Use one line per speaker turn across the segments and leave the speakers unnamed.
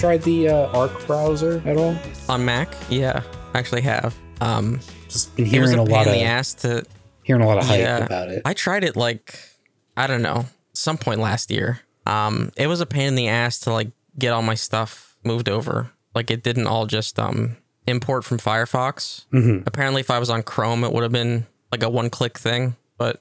you tried the uh, Arc browser at all?
On Mac, yeah, I actually have. Um,
Just been hearing
a
a,
pain
lot
in
of
the ass to.
hearing a lot of hype
Yeah.
about it.
I tried it like I don't know, some point last year. Um, it was a pain in the ass to like get all my stuff moved over. Like it didn't all just um import from Firefox.
Mhm.
Apparently, if I was on Chrome, it would have been like a one-click thing, but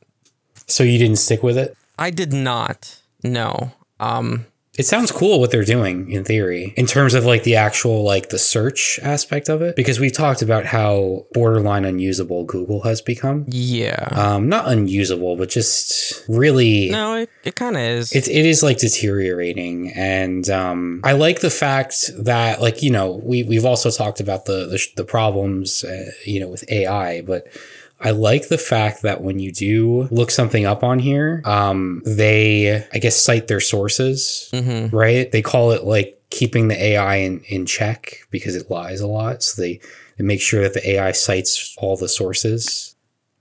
So you didn't stick with it?
I did not. No. Um,
It sounds cool what they're doing in theory, in terms of like the actual like the search aspect of it, because we've talked about how borderline unusable Google has become.
yeah.
Um, not unusable, but just really
no, it, it kind of is.
it, it is like deteriorating and um, i like the fact that like you know we, we've also talked about the the, the problems uh, you know with ai but i like the fact that when you do look something up on here um, they i guess cite their sources
hmm
right? They call it like keeping the ai in, in check because it lies a lot. So they, they make sure that the ai cites all the sources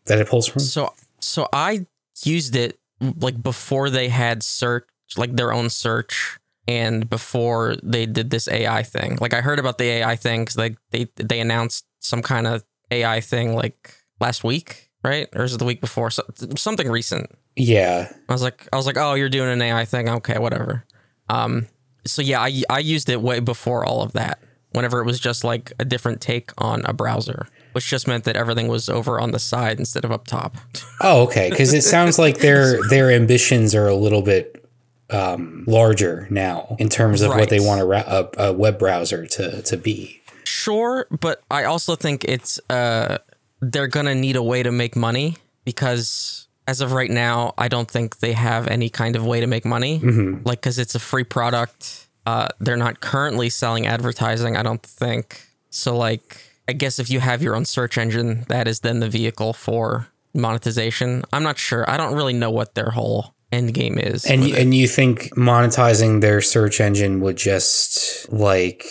that it pulls from.
So so I used it like before they had search like their own search and before they did this AI thing. Like I heard about the AI thing cuz like they they announced some kind of AI thing like last week, right? Or is it the week before? So, something recent.
yeah
I was like I was like, "Oh, you're doing an AI thing. Okay, whatever." Um so yeah, I I used it way before all of that. Whenever it was just like a different take on a browser, which just meant that everything was over on the side instead of up top.
Oh, okay. Because it sounds like their their ambitions are a little bit um, larger now in terms of what they want a, ra- a, a web browser to to be.
Sure, but I also think it's uh they're gonna need a way to make money because as of right now, I don't think they have any kind of way to make money. Like, because it's a free product. Uh, they're not currently selling advertising. I don't think so. Like, I guess if you have your own search engine, that is then the vehicle for monetization. I'm not sure. I don't really know what their whole end game is.
And you, and you think monetizing their search engine would just like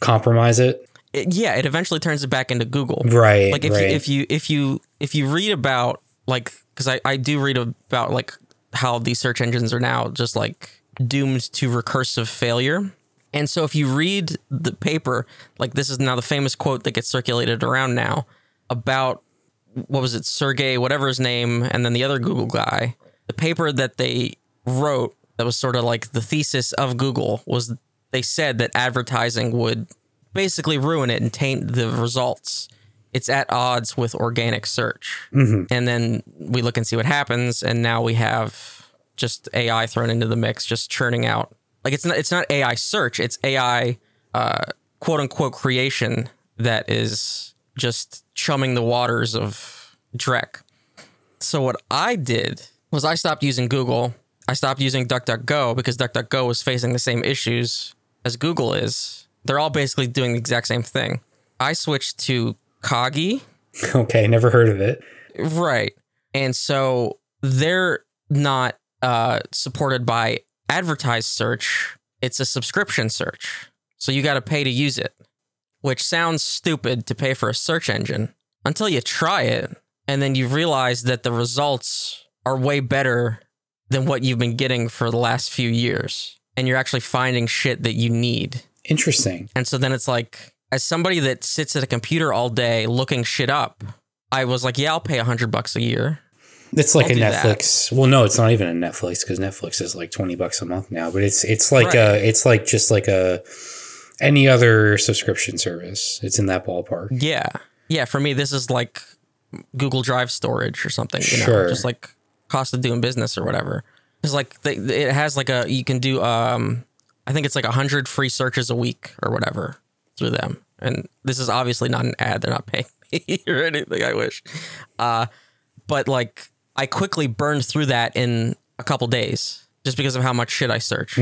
compromise it?
It- yeah, it eventually turns it back into Google.
Right.
like if
right.
you, if you if you if you read about like because I, I do read about like how these search engines are now just like doomed to recursive failure and so if you read the paper like this is now the famous quote that gets circulated around now about what was it sergey whatever his name and then the other google guy the paper that they wrote that was sort of like the thesis of google was they said that advertising would basically ruin it and taint the results it's at odds with organic search. And then we look and see what happens, and now we have just AI thrown into the mix, just churning out. Like it's not it's not AI search, it's AI uh, quote unquote creation that is just chumming the waters of Drek. So what I did was I stopped using Google. I stopped using DuckDuckGo because DuckDuckGo was facing the same issues as Google is. They're all basically doing the exact same thing. I switched to Kagi,
okay, never heard of it.
right? And so they're not uh, supported by advertised search. It's a subscription search. So you got to pay to use it, which sounds stupid to pay for a search engine until you try it. And then you realize that the results are way better than what you've been getting for the last few years. And you're actually finding shit that you need.
Interesting.
And so then it's like, as somebody that sits at a computer all day looking shit up, I was like, yeah, I'll pay a hundred bucks a year.
It's like
I'll
a
do that.
Netflix. Well, no, it's not even a Netflix because Netflix is like twenty bucks a month now. But it's it's like a it's like just like a any other subscription service. It's in that ballpark.
Yeah. Yeah. For me, this is like Google Drive storage or something, you know,
Sure.
just like cost of doing business or whatever. It's like they, it has like a, you can do, um, I think it's like a hundred free searches a week or whatever through them. And this is obviously not an ad. They're not paying me or anything. I wish. Uh, but like I quickly burned through that in a couple days just because of how much shit I search.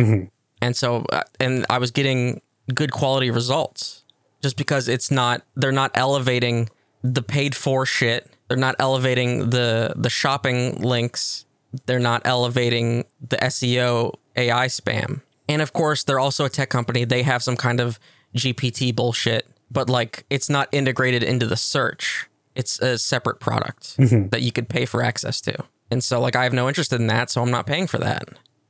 And so, uh, and I was getting good quality results just because it's not, they're not elevating the paid for shit. They're not elevating the, the shopping links. They're not elevating the SEO AI spam. And of course, they're also a tech company. They have some kind of GPT bullshit, but like it's not integrated into the search. It's a separate product that you could pay for access to. And so, like, I have no interest in that. So I'm not paying for that.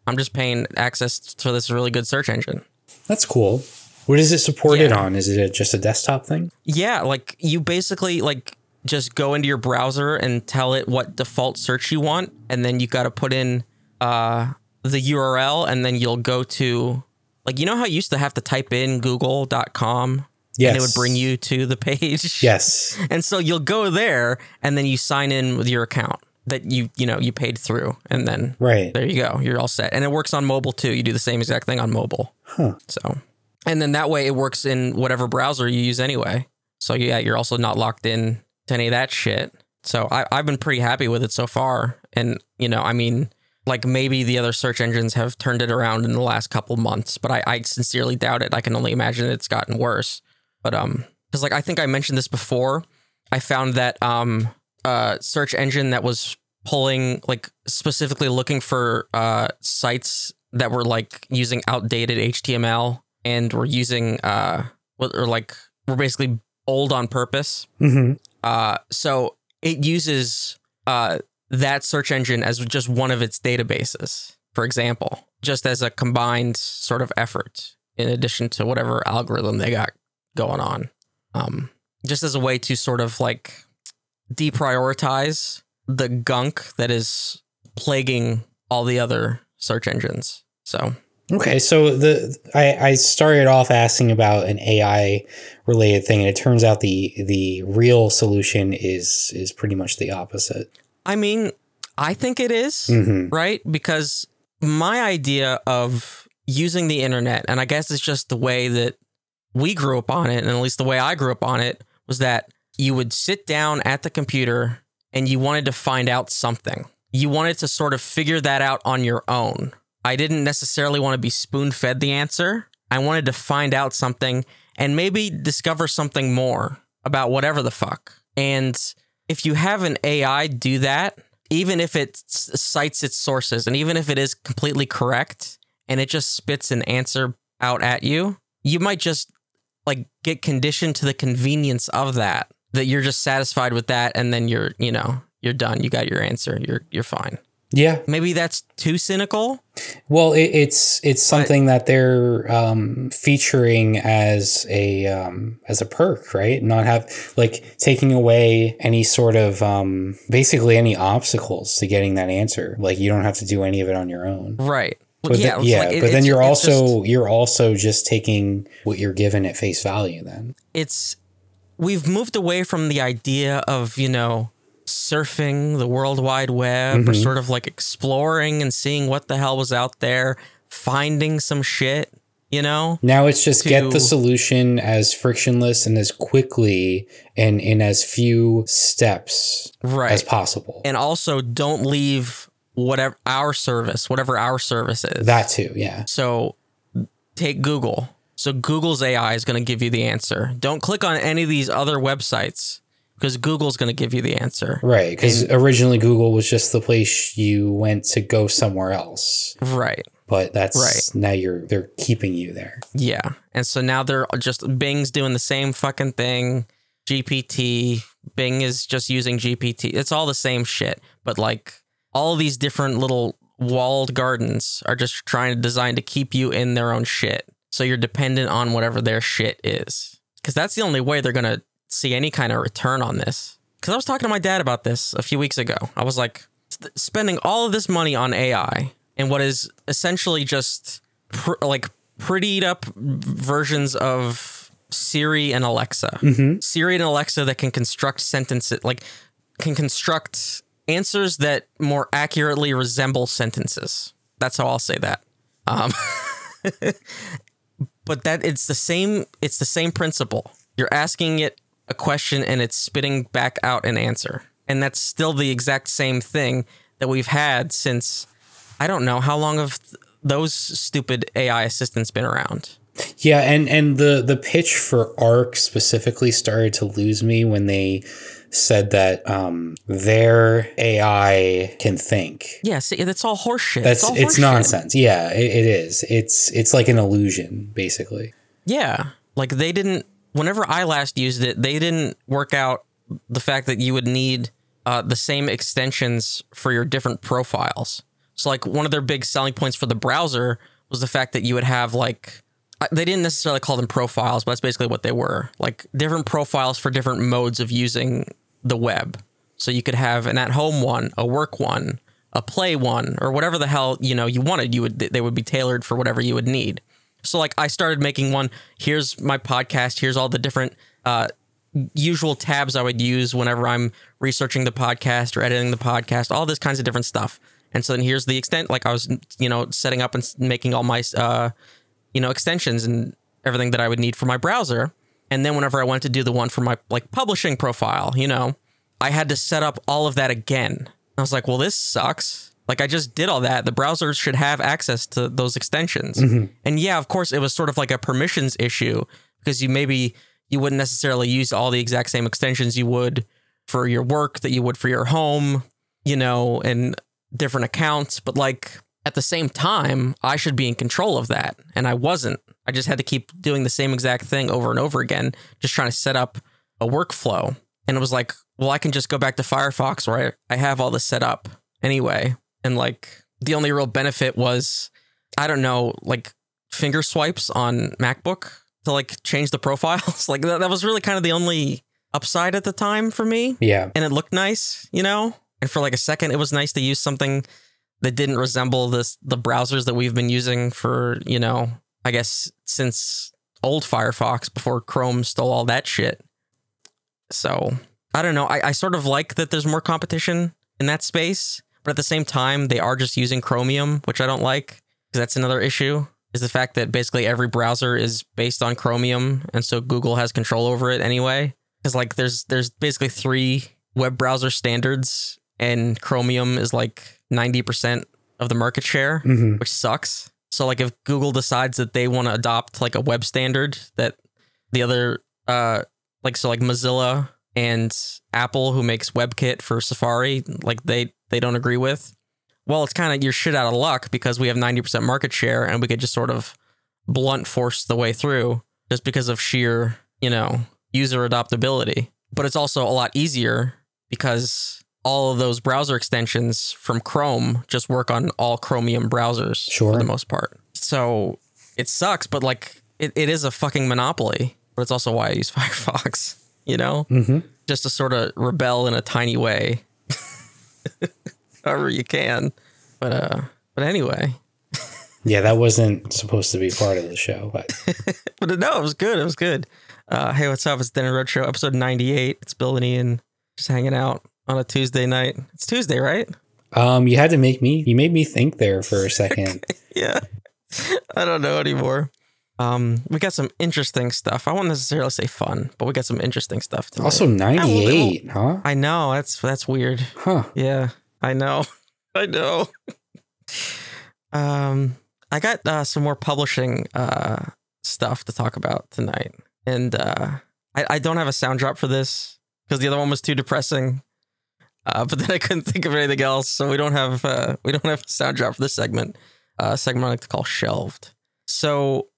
I'm just paying access to this really good search engine.
That's cool. What is it supported
Yeah.
on? Is it just a desktop thing?
Yeah, like you basically like just go into your browser and tell it what default search you want, and then you got to put in uh, the URL, and then you'll go to like you know how you used to have to type in Google.com
Yes.
and it would bring you to the page.
Yes.
And so you'll go there, and then you sign in with your account that you you know you paid through, and then
Right.
there you go, you're all set. And it works on mobile too. You do the same exact thing on mobile.
Huh.
So, and then that way it works in whatever browser you use anyway. So yeah, you're also not locked in to any of that shit. So I, I've been pretty happy with it so far. And you know, I mean, like maybe the other search engines have turned it around in the last couple months, but I, I sincerely doubt it. I can only imagine it's gotten worse. But um, because like I think I mentioned this before, I found that um, uh, search engine that was pulling like specifically looking for uh sites that were like using outdated HTML and were using uh what or like were basically old on purpose.
hmm
Uh so it uses uh that search engine as just one of its databases, for example, just as a combined sort of effort in addition to whatever algorithm they got going on. Um just as a way to sort of like deprioritize the gunk that is plaguing all the other search engines. So
Okay, so the I, I started off asking about an AI related thing, and it turns out the the real solution is is pretty much the opposite.
I mean, I think it is,
hmm
right? Because my idea of using the internet, and I guess it's just the way that we grew up on it, and at least the way I grew up on it, was that you would sit down at the computer and you wanted to find out something. You wanted to sort of figure that out on your own. I didn't necessarily want to be spoon fed the answer. I wanted to find out something and maybe discover something more about whatever the fuck. And if you have an AI do that, even if it cites its sources and even if it is completely correct and it just spits an answer out at you, you might just like get conditioned to the convenience of that that you're just satisfied with that and then you're, you know, you're done. You got your answer. You're you're fine.
Yeah,
Maybe that's too cynical.
well, it, it's it's something that they're um, featuring as a um, as a perk, right? Not have like taking away any sort of um, basically any obstacles to getting that answer. Like you don't have to do any of it on your own.
Right.
But
yeah,
the- yeah,
like- it-
but then you're
it's just-
also you're also just taking what you're given at face value. Then
it's we've moved away from the idea of you know surfing the world wide web or
Mhm.
sort of like exploring and seeing what the hell was out there finding some shit you know
now it's just get the solution as frictionless and as quickly and in as few steps
right
as possible.
and also don't leave whatever our service whatever our service is
that too, yeah.
so take google so google's ai is going to give you the answer don't click on any of these other websites because google's going to give you the answer
Right, because originally Google was just the place you went to go somewhere else,
right
but that's
Right.
now you're they're keeping you there.
Yeah. And so now they're just Bing's doing the same fucking thing. GPT, Bing is just using GPT. It's all the same shit, but like all these different little walled gardens are just trying to design to keep you in their own shit. So you're dependent on whatever their shit is. Cuz that's the only way they're going to see any kind of return on this. Cuz I was talking to my dad about this a few weeks ago. I was like spending all of this money on AI and what is essentially just pr- like prettied up versions of Siri and Alexa. Siri and Alexa that can construct sentences, like can construct answers that more accurately resemble sentences. That's how I'll say that. Um, but that it's the same. It's the same principle. You're asking it a question and it's spitting back out an answer, and that's still the exact same thing that we've had since I don't know how long have those stupid AI assistants been around.
Yeah, and and the the pitch for Arc specifically started to lose me when they said that um, their AI can think.
Yeah, see, that's all horseshit.
That's
all
it's
horseshit.
nonsense. Yeah, it, it is. It's it's like an illusion, basically.
Yeah, like they didn't. Whenever I last used it, they didn't work out the fact that you would need uh, the same extensions for your different profiles. So, like one of their big selling points for the browser was the fact that you would have like they didn't necessarily call them profiles, but that's basically what they were. Like different profiles for different modes of using the web. So you could have an at-home one, a work one, a play one, or whatever the hell you know you wanted. You would they would be tailored for whatever you would need. So like I started making one. Here's my podcast. Here's all the different uh, usual tabs I would use whenever I'm researching the podcast or editing the podcast. All this kinds of different stuff. And so then here's the extent. Like I was, you know, setting up and making all my, uh, you know, extensions and everything that I would need for my browser. And then whenever I wanted to do the one for my like publishing profile, you know, I had to set up all of that again. I was like, well, this sucks. Like I just did all that. The browser should have access to those extensions. Mm-hmm. And yeah, of course, it was sort of like a permissions issue because you maybe you wouldn't necessarily use all the exact same extensions you would for your work that you would for your home, you know, and different accounts. But like at the same time, I should be in control of that. And I wasn't. I just had to keep doing the same exact thing over and over again, just trying to set up a workflow. And it was like, well, I can just go back to Firefox where I, I have all this set up anyway. And like the only real benefit was, I don't know, like finger swipes on MacBook to like change the profiles. like that, that was really kind of the only upside at the time for me.
Yeah.
And it looked nice, you know? And for like a second, it was nice to use something that didn't resemble this the browsers that we've been using for, you know, I guess since old Firefox before Chrome stole all that shit. So I don't know. I, I sort of like that there's more competition in that space, but at the same time, they are just using Chromium, which I don't like because that's another issue. Is the fact that basically every browser is based on Chromium, and so Google has control over it anyway. Because like there's there's basically three web browser standards, and Chromium is like ninety percent of the market share, mm-hmm. which sucks. So like if Google decides that they want to adopt like a web standard that the other uh like so like Mozilla and Apple who makes WebKit for Safari like they they don't agree with. Well, it's kind of your shit out of luck because we have 90% market share and we could just sort of blunt force the way through just because of sheer, you know, user adoptability. But it's also a lot easier because all of those browser extensions from Chrome just work on all Chromium browsers sure. for the most part. So it sucks, but like it, it is a fucking monopoly. But it's also why I use Firefox you know, mm-hmm. just to sort of rebel in a tiny way, however you can. But uh, but anyway.
yeah, that wasn't supposed to be part of the show, but
but no, it was good. It was good. Uh, hey, what's up? It's DeadEndRoad Show, episode ninety-eight. It's Bill and Ian just hanging out on a Tuesday night. It's Tuesday, right?
Um, you had to make me. You made me think there for a second.
yeah, I don't know anymore. Um, we got some interesting stuff. I won't necessarily say fun, but we got some interesting stuff.
Tonight. Also, ninety eight, huh?
I know that's that's weird.
Huh?
Yeah, I know. I know. um, I got uh, some more publishing uh stuff to talk about tonight, and uh, I I don't have a sound drop for this because the other one was too depressing. Uh, but then I couldn't think of anything else, so we don't have uh, we don't have a sound drop for this segment. Uh, segment I like to call shelved. So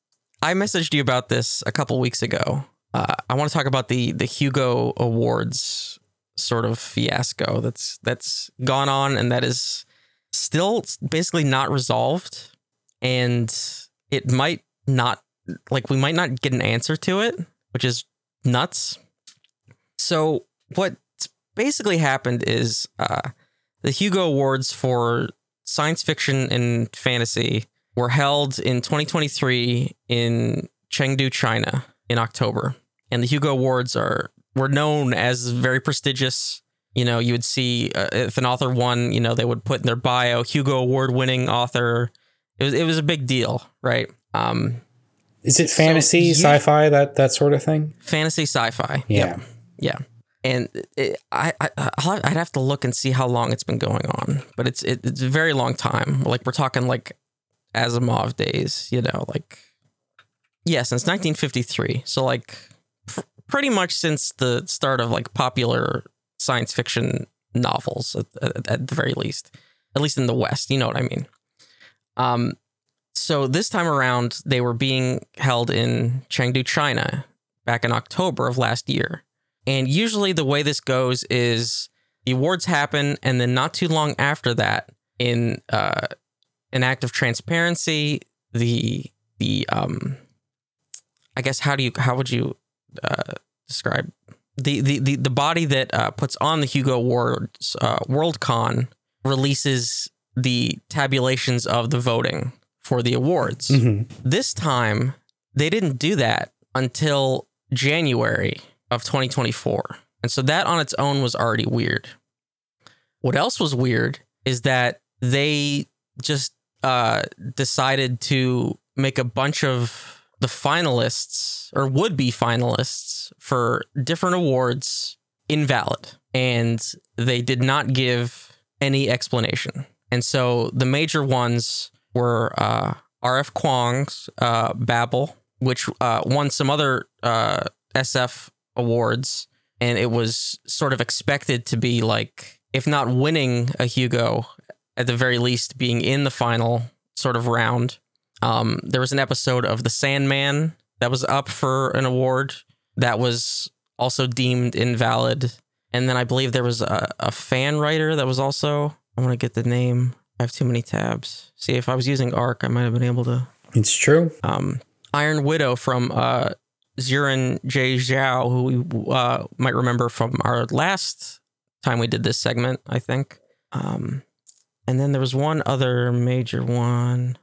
I messaged you about this a couple weeks ago. Uh, I want to talk about the the Hugo Awards sort of fiasco that's that's gone on and that is still basically not resolved, and it might not like we might not get an answer to it, which is nuts. So what basically happened is uh, the Hugo Awards for science fiction and fantasy were held in 2023 in Chengdu, China in October. And the Hugo Awards are were known as very prestigious. You know, you would see uh, if an author won, you know, they would put in their bio Hugo Award winning author. It was it was a big deal, right? Um,
Is it fantasy, so, yeah. sci-fi, that that sort of thing?
Fantasy, sci-fi.
Yeah,
yep. yeah. And it, I, I I'd have to look and see how long it's been going on, but it's it, it's a very long time. Like we're talking like Asimov days, you know, like yeah, since 1953. So like pr- pretty much since the start of like popular science fiction novels at, at, at, the very least, at least in the West. You know what I mean? Um, so this time around, they were being held in Chengdu, China, back in October of last year. And usually, the way this goes is the awards happen, and then not too long after that, in uh, an act of transparency, the the um I guess how do you how would you uh, describe the the the, the body that uh, puts on the Hugo Awards uh, Worldcon releases the tabulations of the voting for the awards.
Mhm.
This time they didn't do that until January of 2024. And so that on its own was already weird. What else was weird is that they just uh, decided to make a bunch of the finalists or would be finalists for different awards invalid. And they did not give any explanation. And so the major ones were uh, RF Kuang's uh, Babel, which uh, won some other uh, SF awards. And it was sort of expected to be like, if not winning a Hugo, at the very least being in the final sort of round. Um, there was an episode of The Sandman that was up for an award that was also deemed invalid. And then I believe there was a, a fan writer that was also, I want to get the name. I have too many tabs. See, if I was using ARC, I might have been able to.
It's true.
Um, Iron Widow from uh, Xiran Jay Zhao, who we uh, might remember from our last time we did this segment, I think. Um, and then there was one other major one.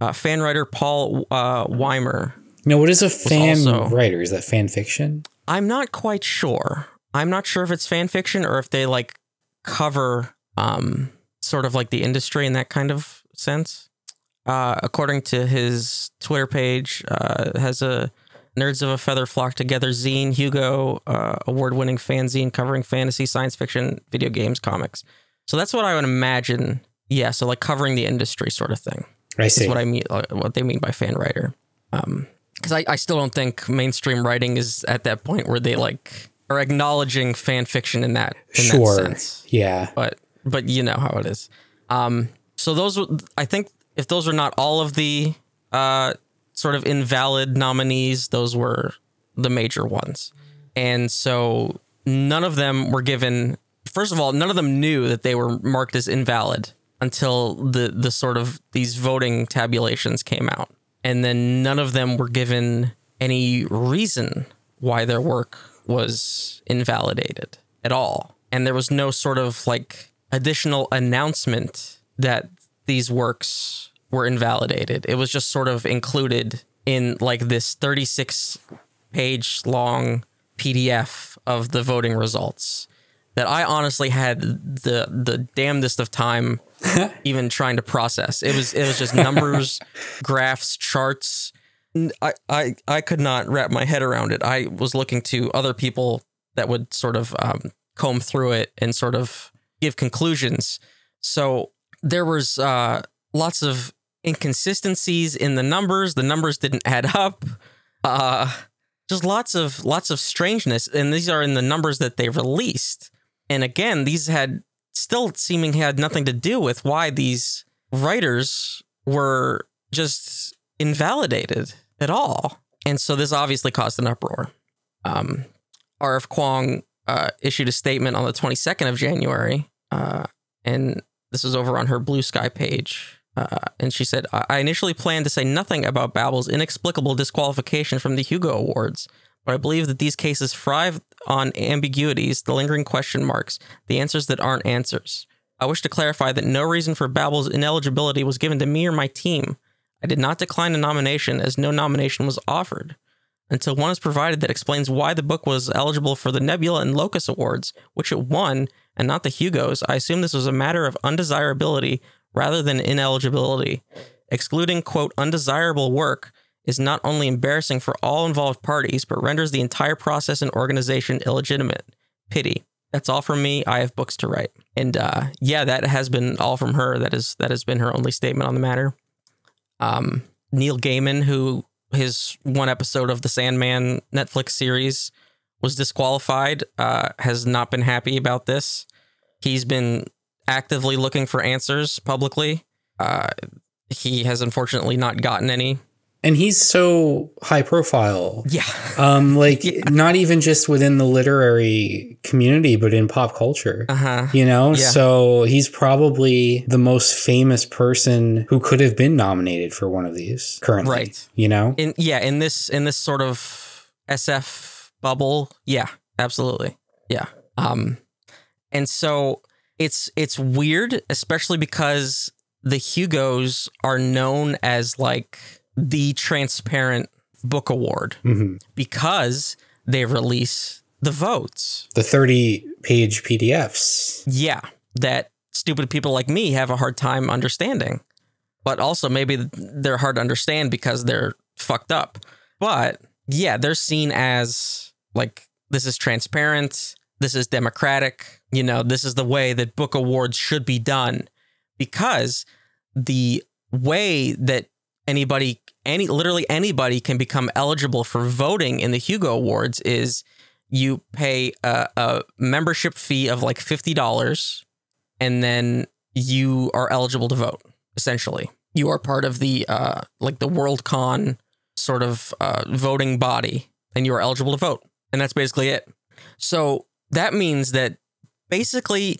Uh, fan writer Paul uh, Weimer.
Now, what is a fan
also-
writer? Is that fan fiction?
I'm not quite sure. I'm not sure if it's fan fiction or if they like cover um, sort of like the industry in that kind of sense. Uh, according to his Twitter page, uh, has a Nerds of a Feather Flock Together zine, Hugo uh, award winning fanzine covering fantasy, science fiction, video games, comics. So that's what I would imagine. Yeah, so like covering the industry sort of thing
I
is what I mean. uh, What they mean by fan writer. Um, because I, I still don't think mainstream writing is at that point where they like are acknowledging fan fiction in that in
sure.
that sense.
Yeah.
But but you know how it is. Um, so those I think if those are not all of the uh sort of invalid nominees, those were the major ones, and so none of them were given. First of all, none of them knew that they were marked as invalid until the the sort of these voting tabulations came out, and then none of them were given any reason why their work was invalidated at all, and there was no sort of like additional announcement that these works were invalidated. It was just sort of included in like this 36 page long PDF of the voting results that I honestly had the the damnedest of time even trying to process. It was it was just numbers, graphs, charts. I, I I could not wrap my head around it. I was looking to other people that would sort of um, comb through it and sort of give conclusions. So there was uh, lots of inconsistencies in the numbers. The numbers didn't add up. Uh, just lots of lots of strangeness, and these are in the numbers that they released. And again, these had still seeming had nothing to do with why these writers were just invalidated at all. And so this obviously caused an uproar. Um, RF Kuang uh, issued a statement on the 22nd of January, uh, and this was over on her Blue Sky page. Uh, and she said, I initially planned to say nothing about Babel's inexplicable disqualification from the Hugo Awards, but I believe that these cases thrive on ambiguities, the lingering question marks, the answers that aren't answers. I wish to clarify that no reason for Babel's ineligibility was given to me or my team. I did not decline a nomination as no nomination was offered until one is provided that explains why the book was eligible for the Nebula and Locus Awards, which it won, and not the Hugos. I assume this was a matter of undesirability rather than ineligibility. Excluding, quote, undesirable work is not only embarrassing for all involved parties, but renders the entire process and organization illegitimate. Pity. That's all from me. I have books to write. And uh, yeah, that has been all from her. That is that has been her only statement on the matter. Um, Neil Gaiman, who his one episode of the Sandman Netflix series was disqualified, uh, has not been happy about this. He's been actively looking for answers publicly. Uh, he has unfortunately not gotten any.
And he's so high profile.
Yeah.
Um, like not even just within the literary community, but in pop culture.
Uh-huh.
You know,
Yeah.
so he's probably the most famous person who could have been nominated for one of these currently.
Right.
You know,
In yeah, in this in this sort of SF bubble, yeah, absolutely. Yeah. Um and so it's it's weird, especially because the Hugos are known as like the transparent book award
hmm
because they release the votes.
the thirty page PDFs.
Yeah, that stupid people like me have a hard time understanding. But also maybe they're hard to understand because they're fucked up. But yeah, they're seen as like this is transparent, this is democratic, you know, this is the way that book awards should be done because the way that anybody any literally anybody can become eligible for voting in the Hugo Awards is you pay a, a membership fee of like fifty dollars, and then you are eligible to vote. Essentially, you are part of the uh, like the WorldCon sort of uh, voting body, and you are eligible to vote, and that's basically it. So that means that basically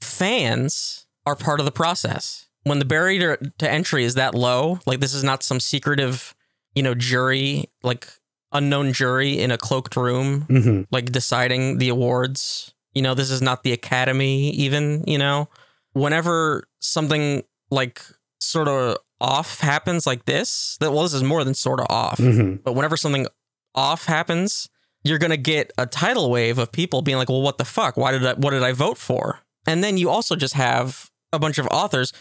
fans are part of the process. When the barrier to entry is that low, like this is not some secretive, you know, jury, like unknown jury in a cloaked room
hmm
like deciding the awards. You know, this is not the academy, even, you know. Whenever something like sort of off happens like this, that well, this is more than sort of off,
hmm
but whenever something off happens, you're gonna get a tidal wave of people being like, Well, what the fuck? Why did I what did I vote for? And then you also just have a bunch of authors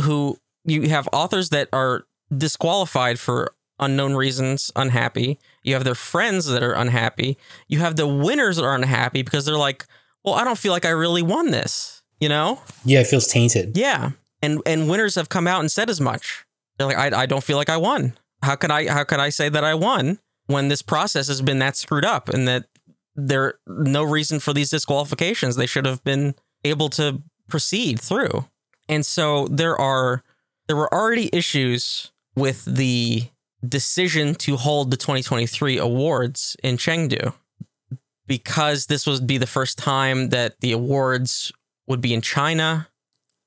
who you have authors that are disqualified for unknown reasons, unhappy. You have their friends that are unhappy. You have the winners that are unhappy because they're like, well, I don't feel like I really won this, you know?
Yeah, it feels tainted.
Yeah. And and winners have come out and said as much. They're like, I, I don't feel like I won. How could I how could I say that I won when this process has been that screwed up and that there no reason for these disqualifications. They should have been able to proceed through. And so there are there were already issues with the decision to hold the 2023 awards in Chengdu because this would be the first time that the awards would be in China.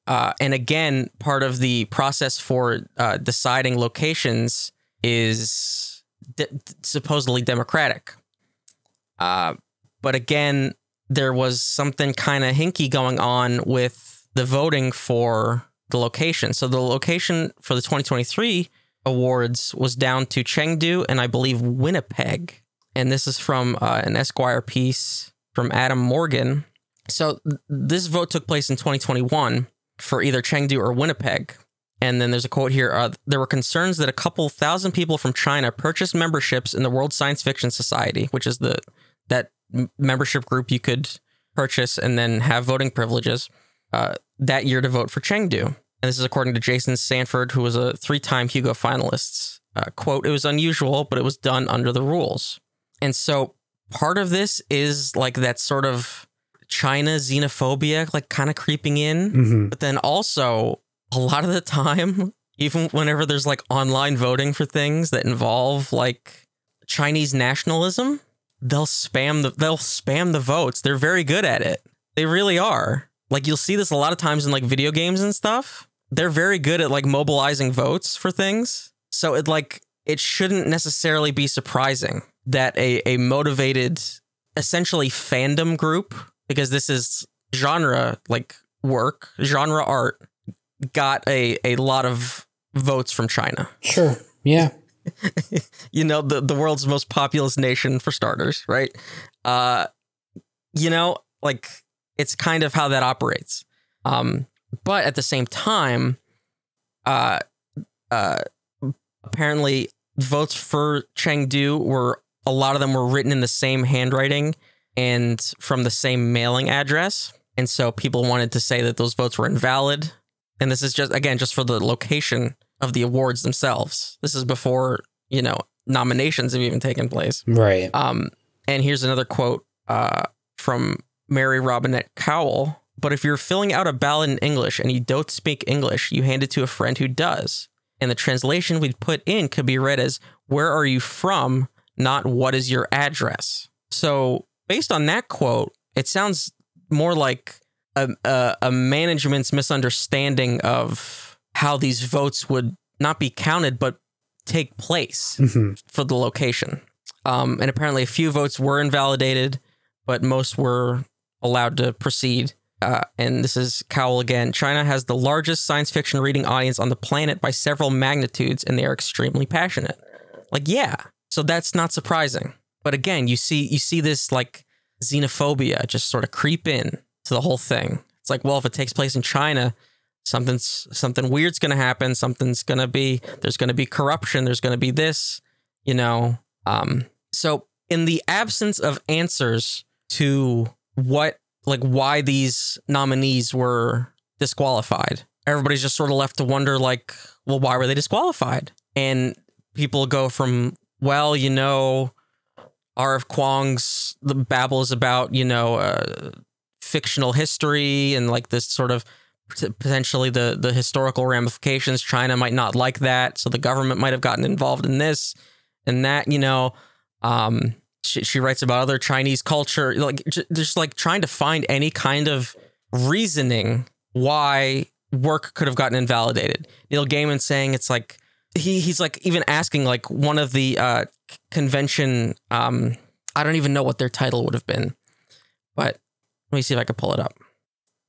Uh, and again, part of the process for uh, deciding locations is de- supposedly democratic. Uh, but again, there was something kind of hinky going on with the voting for the location. So the location for the 2023 awards was down to Chengdu and I believe Winnipeg. And this is from uh, an Esquire piece from Adam Morgan. So th- this vote took place in 2021 for either Chengdu or Winnipeg. And then there's a quote here uh, There were concerns that a couple thousand people from China purchased memberships in the World Science Fiction Society, which is the that membership group you could purchase and then have voting privileges uh, that year to vote for Chengdu. And this is according to Jason Sanford, who was a three time Hugo finalist. Uh, quote, it was unusual, but it was done under the rules. And so part of this is like that sort of China xenophobia, like kind of creeping in.
hmm
But then also, a lot of the time, even whenever there's like online voting for things that involve like Chinese nationalism, they'll spam the they'll spam the votes. They're very good at it. They really are. Like you'll see this a lot of times in like video games and stuff. They're very good at like mobilizing votes for things. So it like it shouldn't necessarily be surprising that a a motivated essentially fandom group because this is genre like work, genre art got a a lot of votes from China.
Sure. Yeah.
you know, the the world's most populous nation for starters, right? Uh you know, like it's kind of how that operates. Um but at the same time uh uh apparently votes for Chengdu were a lot of them were written in the same handwriting and from the same mailing address. And so people wanted to say that those votes were invalid. And this is just, again, just for the location of the awards themselves. This is before, you know, nominations have even taken place.
Right.
Um, and here's another quote uh, from Mary Robinette Kowal. But if you're filling out a ballot in English and you don't speak English, you hand it to a friend who does. and the translation we'd put in could be read as "Where are you from?" not "What is your address." So, based on that quote, it sounds more like a, a, a management's misunderstanding of how these votes would not be counted, but take place
Mhm.
for the location. Um, and apparently, a few votes were invalidated, but most were allowed to proceed. Uh, and this is Kowal again. China has the largest science fiction reading audience on the planet by several magnitudes, and they are extremely passionate. Like, yeah, so that's not surprising. But again, you see, you see this like xenophobia just sort of creep in to the whole thing. It's like, well, if it takes place in China, something's something weird's going to happen. Something's going to be there's going to be corruption. There's going to be this, you know. Um, so in the absence of answers to what like why these nominees were disqualified, everybody's just sort of left to wonder like, well, why were they disqualified? And people go from, well, you know, R.F. Kuang's the Babel is about, you know, uh, fictional history and like this sort of potentially the the historical ramifications. China might not like that, so the government might have gotten involved in this and that. You know, um, she, she writes about other Chinese culture, like j- just like trying to find any kind of reasoning why work could have gotten invalidated. Neil Gaiman saying it's like he he's like even asking like one of the uh convention um I don't even know what their title would have been. But let me see if I can pull it up.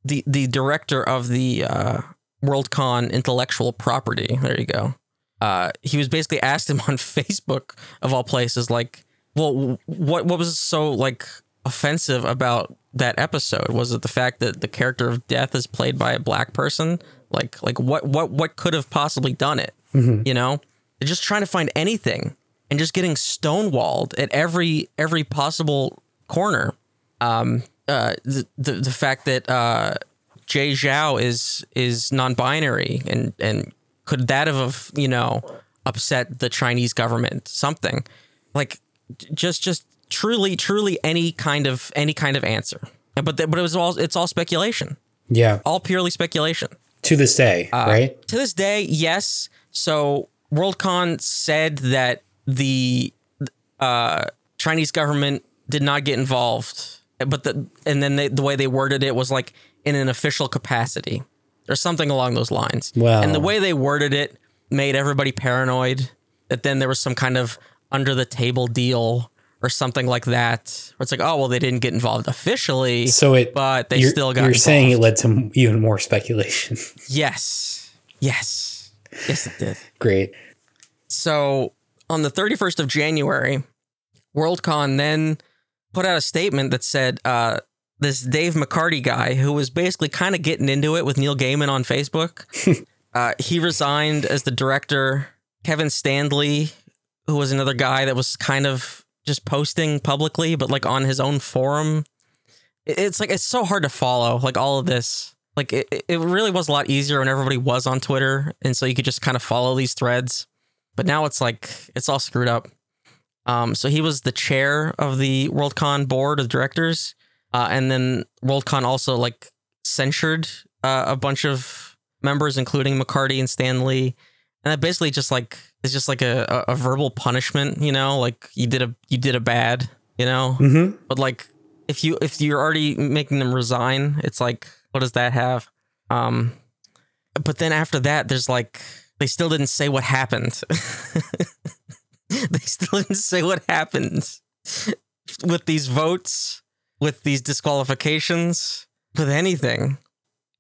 The the director of the uh Worldcon intellectual property, there you go. Uh he was basically asked him on Facebook of all places like, "Well, what what was so like offensive about that episode? Was it the fact that the character of Death is played by a black person? Like like what what what could have possibly done it? You know, they're just trying to find anything and just getting stonewalled at every every possible corner. Um, uh, the, the the fact that uh, Jay Zhao is is non-binary and and could that have you know upset the Chinese government? Something like just just truly truly any kind of any kind of answer. But but it was all it's all speculation,
Yeah.
all purely speculation.
To this day,
Uh,
right?
To this day, yes. So Worldcon said that the uh, Chinese government did not get involved, but the and then they, the way they worded it was like in an official capacity or something along those lines.
Wow.
And the way they worded it made everybody paranoid that then there was some kind of under the table deal or something like that. Where it's like, oh well, they didn't get involved officially,
So it,
but they still got. Involved.
You're saying it led to even more speculation.
yes, yes, yes, it did.
Great.
So on the 31st of January, Worldcon then put out a statement that said uh, this Dave McCarty guy, who was basically kind of getting into it with Neil Gaiman on Facebook, uh, he resigned as the director. Kevin Standlee, who was another guy that was kind of just posting publicly, but like on his own forum. It's like it's so hard to follow, like all of this. Like it, it really was a lot easier when everybody was on Twitter, and so you could just kind of follow these threads but now it's like it's all screwed up. Um, so he was the chair of the Worldcon board of directors, uh, and then Worldcon also like censured uh, a bunch of members, including McCarty and Standlee, and that basically just like it's just like a, a, a verbal punishment, you know, like you did a you did a bad, you know,
Mm-hmm.
but like if you if you're already making them resign, it's like what does that have? Um, but then after that, there's like they still didn't say what happened. they still didn't say what happened with these votes, with these disqualifications, with anything.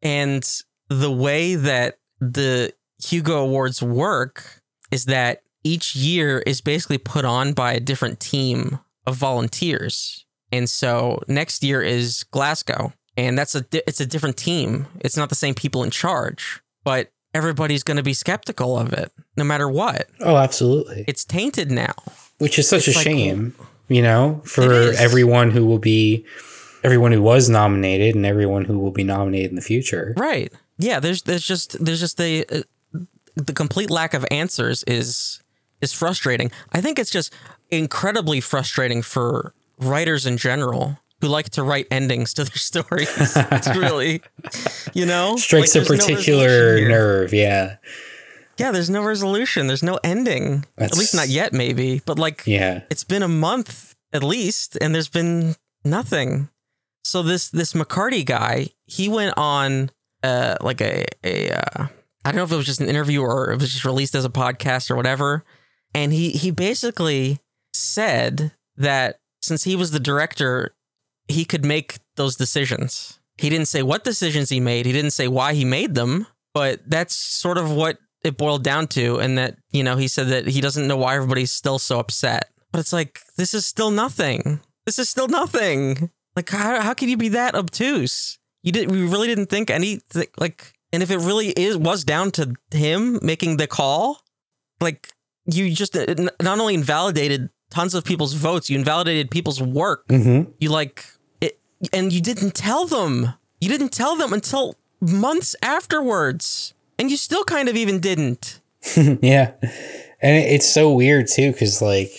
And the way that the Hugo Awards work is that each year is basically put on by a different team of volunteers. And so next year is Glasgow, and that's a di- it's a different team. It's not the same people in charge, but everybody's going to be skeptical of it no matter what.
Oh, absolutely.
It's tainted now.
Which is such
it's
a
like-
shame, you know, for everyone who will be, everyone who was nominated and everyone who will be nominated in the future.
Right. Yeah, there's there's just there's just the uh, the complete lack of answers is is frustrating. I think it's just incredibly frustrating for writers in general who like to write endings to their stories. it's really, you know,
Strikes
Like,
a
there's no
particular nerve. Yeah.
yeah, there's no resolution. There's no ending.
That's-
At least not yet, maybe. But like,
Yeah.
it's been a month at least, and there's been nothing. So this this McCarty guy, he went on uh like a a uh, I don't know if it was just an interview or it was just released as a podcast or whatever, and he he basically said that since he was the director, he could make those decisions. He didn't say what decisions he made. He didn't say why he made them, but that's sort of what it boiled down to. And that, you know, he said that he doesn't know why everybody's still so upset. But it's like, this is still nothing. This is still nothing. Like, how, how can you be that obtuse? You did, we really didn't think any, like, and if it really is, was down to him making the call, like, you just not only invalidated tons of people's votes, you invalidated people's work
Mm-hmm.
you like it and you didn't tell them you didn't tell them until months afterwards and you still kind of even didn't
Yeah. And it's so weird too, because like,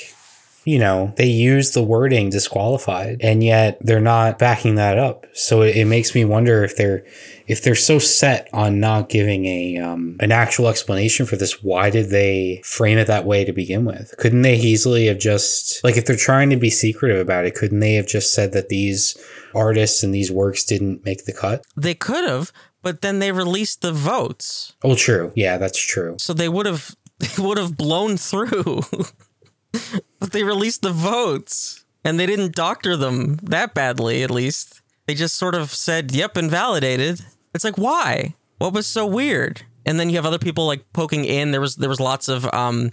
you know, they use the wording disqualified and yet they're not backing that up. So it, it makes me wonder if they're if they're so set on not giving a um, an actual explanation for this, why did they frame it that way to begin with? Couldn't they easily have just like if they're trying to be secretive about it, couldn't they have just said that these artists and these works didn't make the cut?
they could have but then they released the votes
Oh, true. Yeah, that's true.
so they would have they would have blown through but they released the votes and they didn't doctor them that badly at least they just sort of said yep invalidated it's like why? What was so weird? And then you have other people like poking in. There was there was lots of um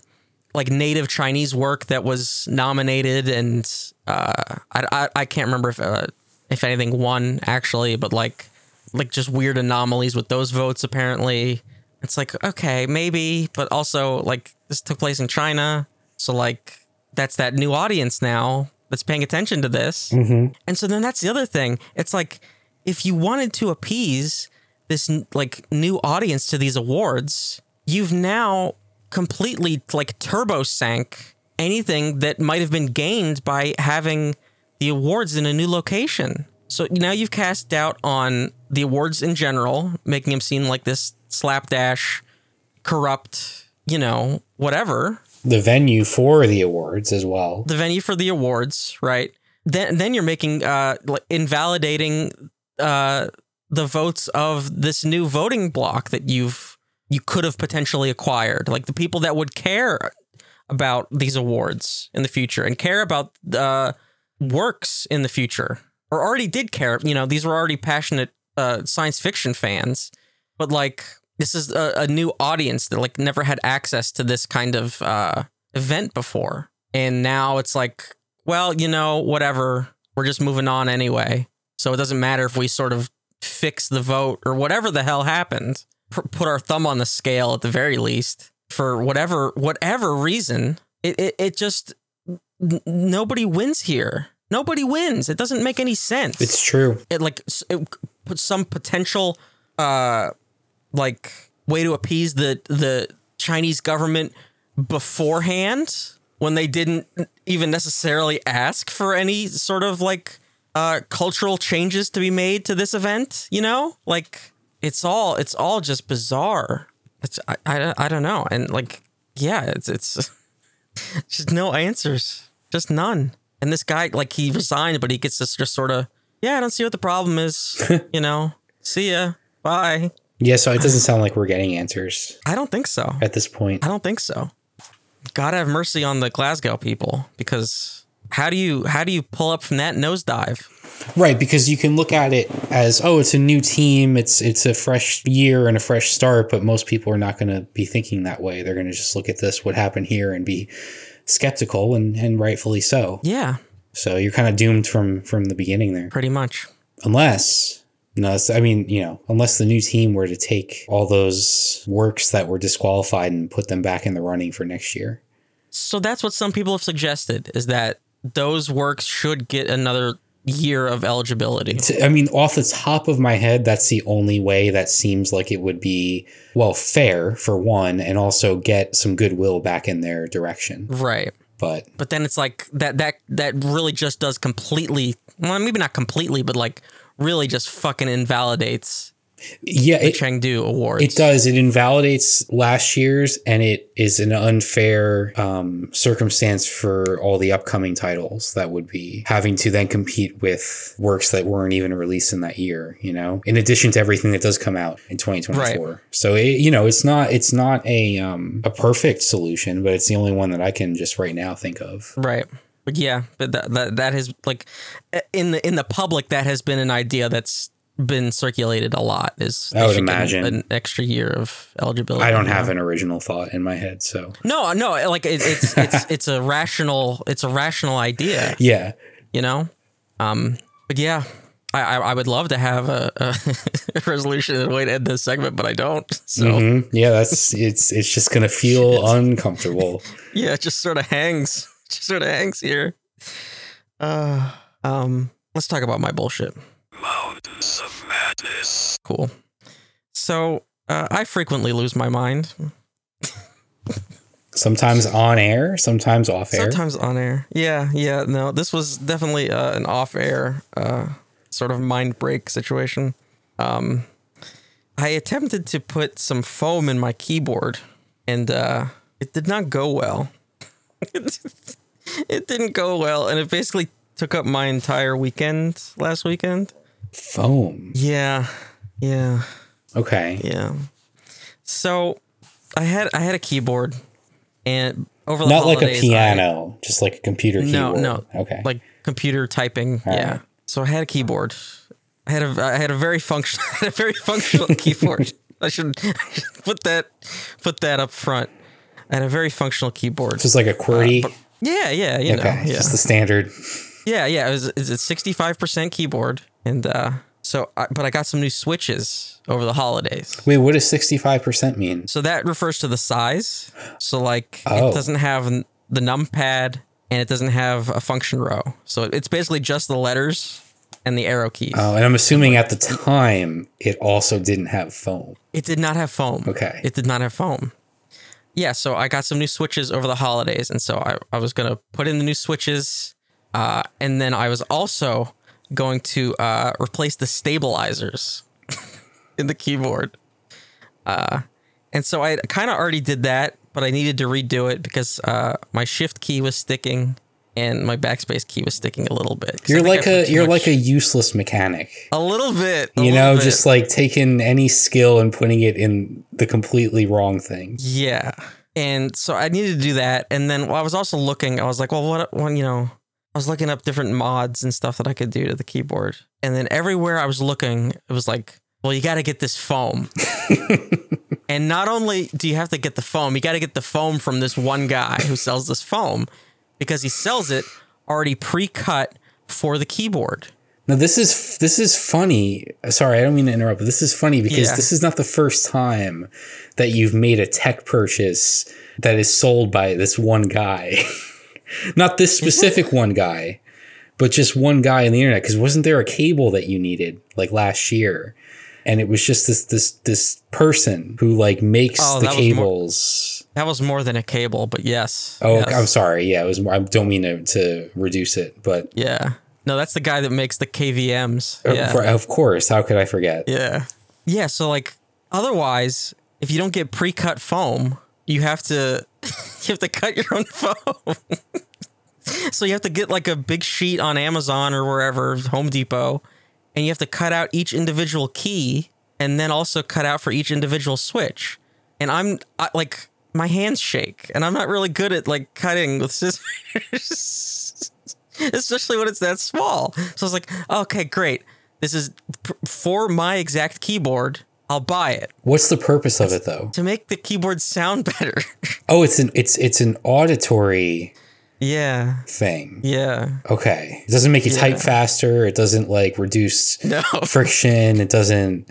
like native chinese work that was nominated and uh i i, I can't remember if uh, if anything won actually but like like just weird anomalies with those votes apparently. It's like okay maybe but also like this took place in china. So like that's that new audience now that's paying attention to this. And so then that's the other thing. It's like if you wanted to appease this like new audience to these awards you've now completely like turbo sank anything that might have been gained by having the awards in a new location. So now you've cast doubt on the awards in general, making them seem like this slapdash, corrupt, you know, whatever.
The venue for the awards as well.
The venue for the awards, right? Then then you're making uh like invalidating uh the votes of this new voting block that you've you could have potentially acquired. Like the people that would care about these awards in the future and care about uh works in the future or already did care. You know, these were already passionate uh, science fiction fans, but like this is a, a new audience that like never had access to this kind of uh, event before, and now it's like, well, you know, whatever. We're just moving on anyway, so it doesn't matter if we sort of fix the vote or whatever the hell happened. P- put our thumb on the scale at the very least for whatever whatever reason. It it, it just n- nobody wins here. Nobody wins. It doesn't make any sense.
It's true.
it like it puts some potential uh like way to appease the the Chinese government beforehand when they didn't even necessarily ask for any sort of like uh cultural changes to be made to this event, you know? Like it's all it's all just bizarre. It's I I, I don't know. And like yeah, it's it's just no answers. Just none. And this guy, like, he resigned, but he gets this just sort of, yeah, I don't see what the problem is. you know, see ya. Bye.
Yeah, so it doesn't sound like we're getting answers
I don't think so.
at this point.
I don't think so. God have mercy on the Glasgow people because how do you how do you pull up from that nosedive?
Right, because you can look at it as, oh, it's a new team, it's it's a fresh year and a fresh start, but most people are not going to be thinking that way. They're going to just look at this, what happened here, and be skeptical, and, and rightfully so.
Yeah,
So you're kind of doomed from from the beginning there,
pretty much.
unless. No, I mean, you know, unless the new team were to take all those works that were disqualified and put them back in the running for next year.
So that's what some people have suggested is that those works should get another year of eligibility.
I mean, off the top of my head, that's the only way that seems like it would be, well, fair for one, and also get some goodwill back in their direction.
Right.
But
but then it's like that that that really just does completely well maybe not completely but like really just fucking invalidates
Yeah,
the
it,
Chengdu Awards.
it does. It invalidates last year's, and it is an unfair um, circumstance for all the upcoming titles that would be having to then compete with works that weren't even released in that year. You know, in addition to everything that does come out in 2024. So it, you know, it's not it's not a um, a perfect solution, but it's the only one that I can just right now think of.
Right. Yeah, but that, that that has like in the in the public that has been an idea that's been circulated a lot. Is
I would imagine.
an extra year of eligibility.
I don't have an original thought in my head, so
No, no, like it, it's it's it's a rational it's a rational idea,
yeah.
you know. Um, but yeah, I I, I would love to have a, a resolution and a way to end this segment, but I don't. So
Mhm. Yeah, that's it's it's just gonna feel uncomfortable.
yeah, it just sort of hangs, just sort of hangs here. Uh, um, let's talk about my bullshit.
Mountains of Madness.
Cool. So uh, I frequently lose my mind.
Sometimes on air, sometimes off air.
Sometimes on air. Yeah, yeah. No, this was definitely uh, an off-air uh, sort of mind break situation. Um, I attempted to put some foam in my keyboard, and uh, it did not go well. it didn't go well, and it basically took up my entire weekend last weekend.
Foam.
Yeah, yeah.
Okay.
Yeah. So I had I had a keyboard and over the
Not like a
holidays, I-
piano, just like a computer
no,
keyboard.
no.
Okay.
Like computer typing.
All
yeah.
right.
So I had a keyboard. I had a I had a very functional a very functional keyboard. I should, I should put that put that up front. I had a very functional keyboard.
just like a QWERTY.
Uh, yeah, yeah, you know.
okay.
Yeah.
Just the standard.
Yeah, yeah. It was it's a sixty five percent keyboard, and uh, so I, but I got some new switches over the holidays.
Wait, what does sixty-five percent mean?
So that refers to the size. So like
Oh.
it doesn't have the numpad and it doesn't have a function row. So it's basically just the letters and the arrow keys.
Oh, and I'm assuming at the time it also didn't have foam.
It did not have foam.
Okay.
It did not have foam. Yeah, so I got some new switches over the holidays, and so I, I was gonna put in the new switches, uh, and then I was also going to uh, replace the stabilizers in the keyboard. Uh, and so I kind of already did that, but I needed to redo it because uh, my shift key was sticking and my backspace key was sticking a little bit.
You're like a you're
much-
like a useless mechanic.
a little bit. a
You know,
bit.
just like taking any skill and putting it in the completely wrong thing.
Yeah. And so I needed to do that. And then while I was also looking, I was like, well, what, when, you know, I was looking up different mods and stuff that I could do to the keyboard. And then everywhere I was looking, it was like, well, you got to get this foam. and not only do you have to get the foam, you got to get the foam from this one guy who sells this foam because he sells it already pre cut for the keyboard.
Now this is this is funny. Sorry, I don't mean to interrupt, but this is funny because
Yeah.
this is not the first time that you've made a tech purchase that is sold by this one guy. not this specific one guy, but just one guy in the internet. Because wasn't there a cable that you needed like last year? And it was just this this this person who like makes
Oh,
the
that was more-
cables.
That was more than a cable, but yes.
Oh,
yes.
I'm sorry. Yeah, it was. I don't mean to, to reduce it, but
Yeah. No, that's the guy that makes the KVMs.
uh,
Yeah.
for- of course, how could I forget?
Yeah. Yeah. So like otherwise, if you don't get pre-cut foam, you have to you have to cut your own foam. so you have to get like a big sheet on Amazon or wherever, Home Depot, and you have to cut out each individual key and then also cut out for each individual switch. And I'm I, like my hands shake and I'm not really good at like cutting with scissors. Especially when it's that small. So I was like, okay, great. This is for my exact keyboard. I'll buy it
What's the purpose of it though?
to make the keyboard sound better.
Oh, it's an it's it's an auditory
yeah.
thing.
Yeah.
Okay. It doesn't make you
Yeah.
type faster. It doesn't like reduce
No.
friction. It doesn't.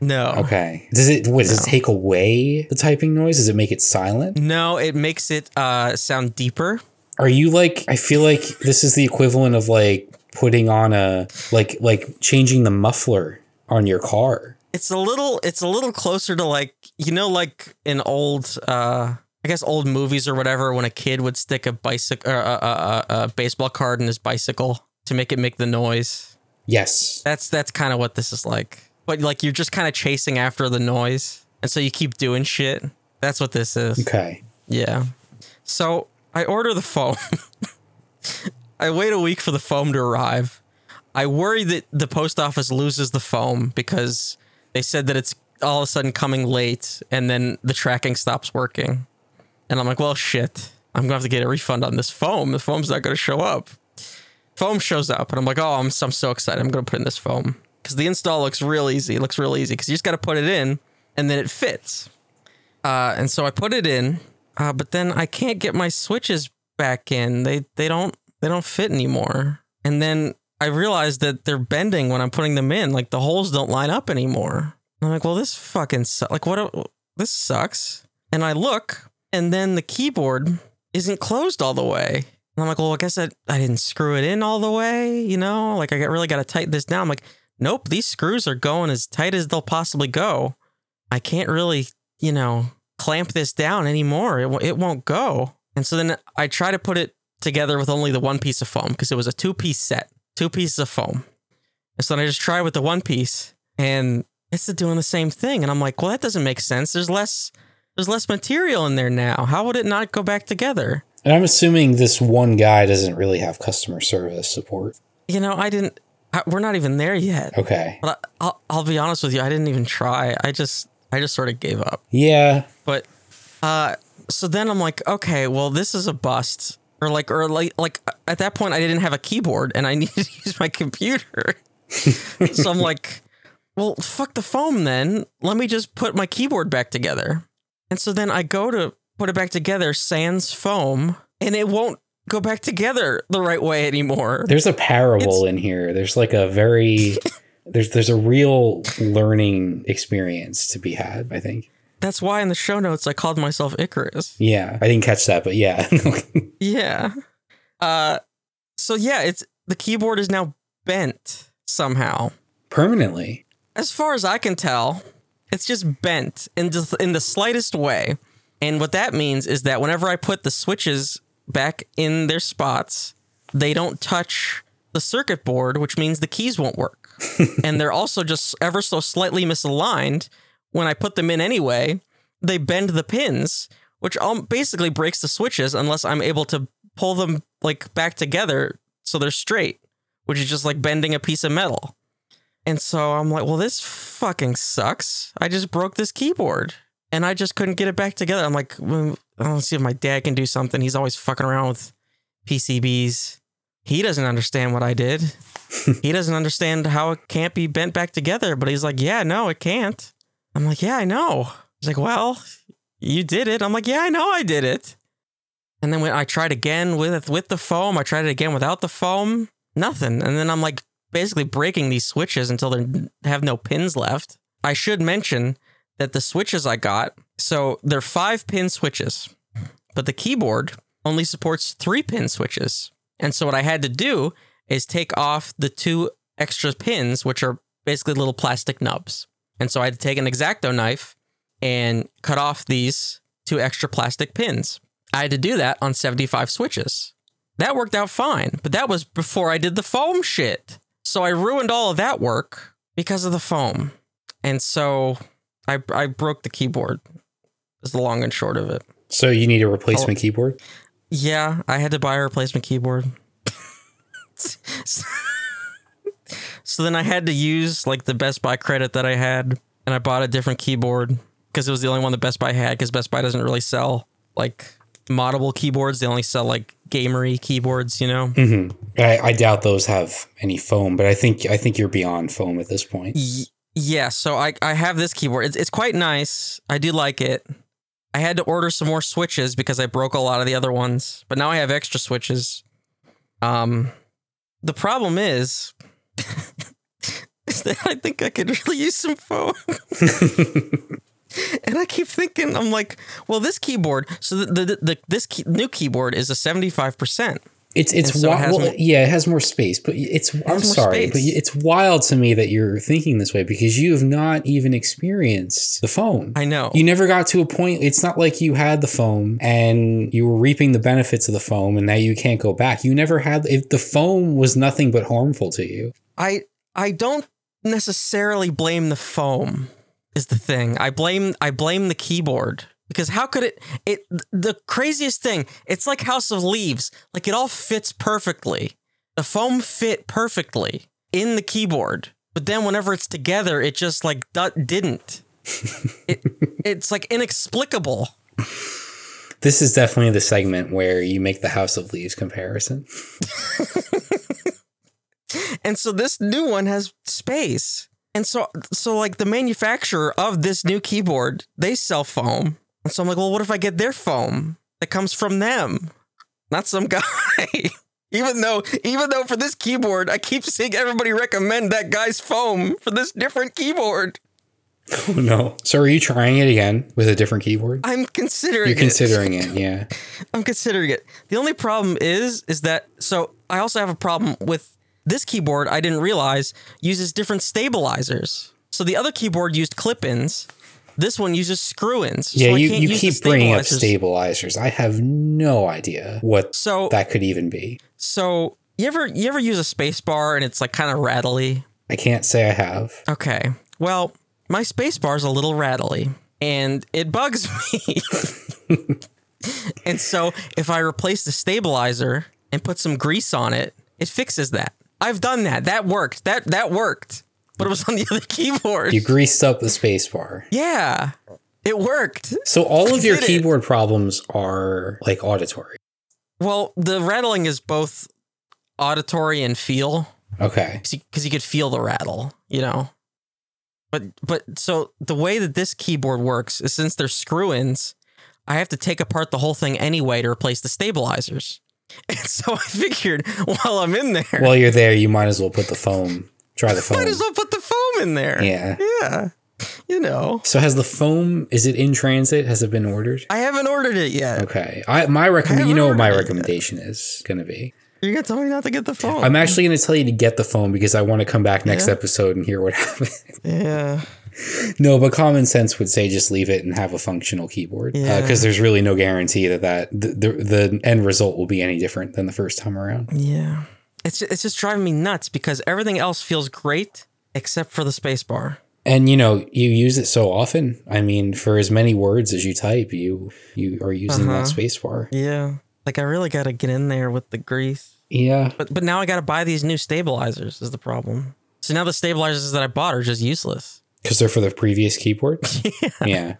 No.
Okay. Does it? What does it take away the typing noise? Does it make it silent?
No, it makes it uh, sound deeper.
Are you like? I feel like this is the equivalent of like putting on a like like changing the muffler on your car.
It's a little. It's a little closer to like you know, like in old, uh, I guess old movies or whatever, when a kid would stick a bicycle, or a, a, a, a baseball card in his bicycle to make it make the noise.
Yes.
That's that's kind of what this is like. but like you're just kind of chasing after the noise, and so you keep doing shit. That's what this is.
Okay.
Yeah. So I order the foam. I wait a week for the foam to arrive. I worry that the post office loses the foam because they said that it's all of a sudden coming late and then the tracking stops working. And I'm like, well, shit. I'm going to have to get a refund on this foam. The foam's not going to show up. Foam shows up and I'm like, oh, I'm, I'm so excited. I'm going to put in this foam because the install looks real easy. It looks real easy because you just got to put it in and then it fits. Uh, and so I put it in, uh, but then I can't get my switches back in. They they don't they don't fit anymore. And then I realized that they're bending when I'm putting them in. Like the holes don't line up anymore. I'm like, well, this fucking su- like what? A- this sucks. And I look, and then the keyboard isn't closed all the way. And I'm like, well, I guess I, I didn't screw it in all the way. You know, like I got really got to tighten this down. I'm like, nope, these screws are going as tight as they'll possibly go. I can't really, you know, clamp this down anymore. It, wo- it won't go. And so then I try to put it together with only the one piece of foam because it was a two piece set, two pieces of foam. And so then I just try with the one piece and it's doing the same thing. And I'm like, well, that doesn't make sense. There's less, there's less material in there now. How would it not go back together?
And I'm assuming this one guy doesn't really have customer service support.
You know, I didn't, I, we're not even there yet.
Okay.
But I, I'll, I'll be honest with you. I didn't even try. I just, I just sort of gave up.
Yeah.
But uh so then I'm like, okay, well this is a bust. Or like or like like uh, at that point I didn't have a keyboard and I needed to use my computer. so I'm like, well, fuck the foam then. Let me just put my keyboard back together. And so then I go to put it back together sans foam and it won't go back together the right way anymore.
There's a parable in here. There's like a very there's there's a real learning experience to be had, I think.
That's why in the show notes I called myself Icarus.
Yeah. I didn't catch that, but yeah.
Yeah. Uh so yeah, it's the keyboard is now bent somehow.
Permanently.
As far as I can tell, it's just bent in the, in the slightest way. And what that means is that whenever I put the switches back in their spots, they don't touch the circuit board, which means the keys won't work. and they're also just ever so slightly misaligned. When I put them in anyway, they bend the pins, which all basically breaks the switches unless I'm able to pull them like back together so they're straight, which is just like bending a piece of metal. And so I'm like, well, this fucking sucks. I just broke this keyboard and I just couldn't get it back together. I'm like, well, let's see if my dad can do something. He's always fucking around with PCBs. He doesn't understand what I did. he doesn't understand how it can't be bent back together, but he's like, yeah, no, it can't. I'm like, yeah, I know. He's like, well, you did it. I'm like, yeah, I know I did it. And then when I tried again with with the foam, I tried it again without the foam, nothing. And then I'm like basically breaking these switches until they have no pins left. I should mention that the switches I got, so they're five pin switches, but the keyboard only supports three pin switches. And so what I had to do is take off the two extra pins, which are basically little plastic nubs. And so I had to take an exacto knife and cut off these two extra plastic pins. I had to do that on 75 switches. That worked out fine, but that was before I did the foam shit. So I ruined all of that work because of the foam. And so I I broke the keyboard. Is the long and short of it.
So you need a replacement oh. keyboard?
Yeah, I had to buy a replacement keyboard. so then I had to use like the Best Buy credit that I had, and I bought a different keyboard because it was the only one that Best Buy had. Because Best Buy doesn't really sell like moddable keyboards; they only sell like gamery keyboards. You know.
hmm I, I doubt those have any foam, but I think I think you're beyond foam at this point.
Y- yeah, so I, I have this keyboard. It's, it's quite nice. I do like it. I had to order some more switches because I broke a lot of the other ones, but now I have extra switches. Um, the problem is, I think I could really use some foam. and I keep thinking, I'm like, well, this keyboard. So the, the, the this key, new keyboard is a 75 percent.
It's it's
so it
wi-
has
well,
more-
yeah, it has more space, but it's I'm
more
sorry, but it's wild to me that you're thinking this way because you have not even experienced the foam.
I know.
You never got to a point. It's not like you had the foam and you were reaping the benefits of the foam, and now you can't go back. You never had. If the foam was nothing but harmful to you,
I I don't necessarily blame the foam. Is the thing I blame? I blame the keyboard because how could it? It the craziest thing. It's like House of Leaves. Like it all fits perfectly. The foam fit perfectly in the keyboard, but then whenever it's together, it just like didn't. it, it's like inexplicable.
This is definitely the segment where you make the House of Leaves comparison.
And so this new one has space. And so so like the manufacturer of this new keyboard, they sell foam. And so I'm like, well, what if I get their foam that comes from them? Not some guy. even though even though for this keyboard, I keep seeing everybody recommend that guy's foam for this different keyboard.
Oh no. So are you trying it again with a different keyboard?
I'm considering
You're
it.
considering it, yeah.
I'm considering it. The only problem is is that so I also have a problem with this keyboard I didn't realize uses different stabilizers. So the other keyboard used clip-ins. This one uses screw-ins. So
Yeah,
I
you,
can't
you
use
keep bringing up
stabilizers.
stabilizers. I have no idea what
So
that could even be.
so you ever you ever use a space bar and it's like kind of rattly?
I can't say I have.
Okay. Well, my space bar is a little rattly and it bugs me. and so if I replace the stabilizer and put some grease on it, it fixes that. I've done that. That worked. That that worked. But it was on the other keyboard.
You greased up the spacebar.
yeah. It worked.
So all of your
did it.
keyboard problems are like auditory.
Well, the rattling is both auditory and feel.
Okay.
because you could feel the rattle, you know. But but so the way that this keyboard works is since they're screw-ins, I have to take apart the whole thing anyway to replace the stabilizers. And so I figured while I'm in there,
While you're there, you might as well put the foam. Try the foam.
might as well put the foam in there.
Yeah.
Yeah. You know.
So has the foam? Is it in transit? Has it been ordered?
I haven't ordered it yet.
Okay. I my recommend. You know what my
ordered it yet.
recommendation is going to be.
You're gonna tell me not to get the phone.
I'm actually going to tell you to get the phone because I want to come back next
Yeah.
episode and hear what happened.
yeah.
No, but common sense would say just leave it and have a functional keyboard because
Yeah.
there's really no guarantee that that the, the the end result will be any different than the first time around.
Yeah. It's it's just driving me nuts because everything else feels great except for the space bar.
And you know, you use it so often. I mean, for as many words as you type, you you are using
Uh-huh.
that space bar.
Yeah. Like I really got to get in there with the grease.
Yeah.
But but now I got to buy these new stabilizers is the problem. So now the stabilizers that I bought are just useless.
Because they're for the previous keyboard. yeah.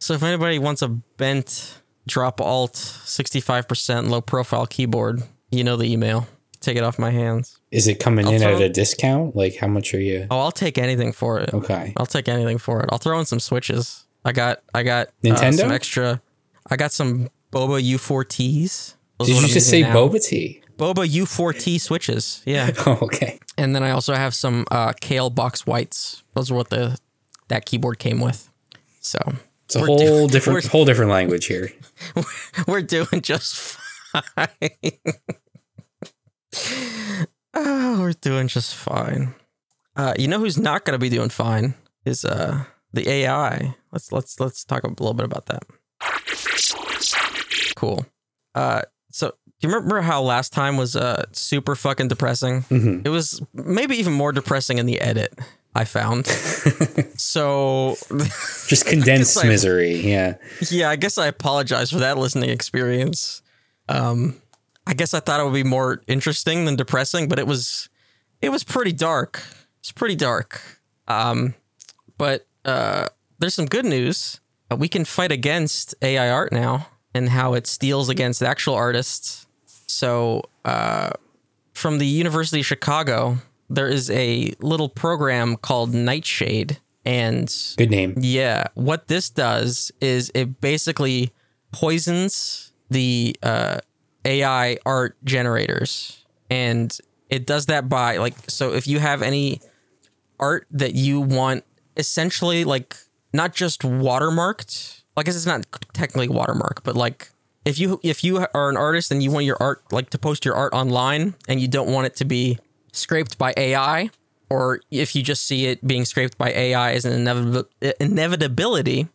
So if anybody wants a bent drop alt 65% low profile keyboard, you know the email. Take it off my hands.
Is it coming
I'll
in at a discount? Like, how much are you?
Oh, I'll take anything for it.
Okay.
I'll take anything for it. I'll throw in some switches. I got I got uh,
Nintendo?
some extra. I got some Boba U4Ts. Those
Did you
I'm
just say
now.
boba tea?
Boba U4T switches? Yeah.
Oh, okay.
And then I also have some uh, Kailh box whites. Those are what the that keyboard came with. So
It's a whole
doing-
different, whole different language here.
we're doing just fine. oh, we're doing just fine. Uh, you know who's not gonna be doing fine is uh the AI. Let's let's let's talk a little bit about that. Cool. Uh, so do you remember how last time was uh super fucking depressing?
hmm
It was maybe even more depressing in the edit. I found. so
Just condensed
I-
misery. Yeah.
yeah, I guess I apologize for that listening experience. Um, I guess I thought it would be more interesting than depressing, but it was it was pretty dark. It's pretty dark. Um, but uh, there's some good news. Uh, we can fight against AI art now and how it steals against actual artists. So, uh, from the University of Chicago, there is a little program called Nightshade, and
Good name.
yeah, what this does is it basically poisons the uh, AI art generators, and it does that by like so if you have any art that you want essentially like not just watermarked, I guess it's not technically watermark, but like if you if you are an artist and you want your art like to post your art online and you don't want it to be scraped by AI, or if you just see it being scraped by AI as an inevit- inevitability,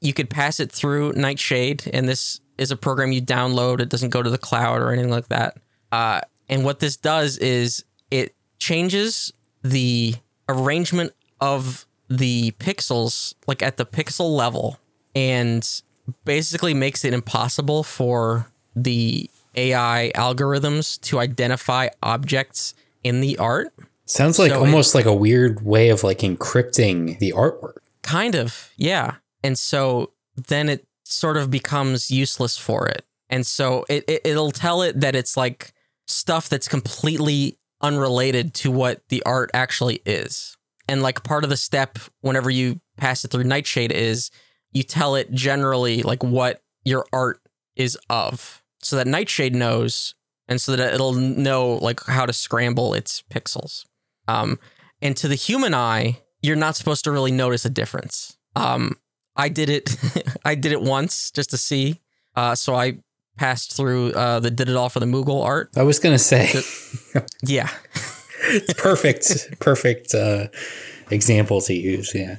you could pass it through Nightshade, and this is a program you download. It doesn't go to the cloud or anything like that. Uh, and what this does is it changes the arrangement of the pixels, like at the pixel level, and basically makes it impossible for the AI algorithms to identify objects in the art.
Sounds like
So it-
almost like a weird way of like encrypting the artwork.
Kind of, yeah. And so then it sort of becomes useless for it. And so it, it it'll tell it that it's like stuff that's completely unrelated to what the art actually is. And like part of the step whenever you pass it through Nightshade is you tell it generally like what your art is of. So that Nightshade knows and so that it'll know like how to scramble its pixels. Um and to the human eye, you're not supposed to really notice a difference. Um, I did it. I did it once just to see. Uh, so I passed through uh, the did it all for the Moogle art.
I was gonna say
Yeah,
it's perfect, perfect uh, example to use. Yeah.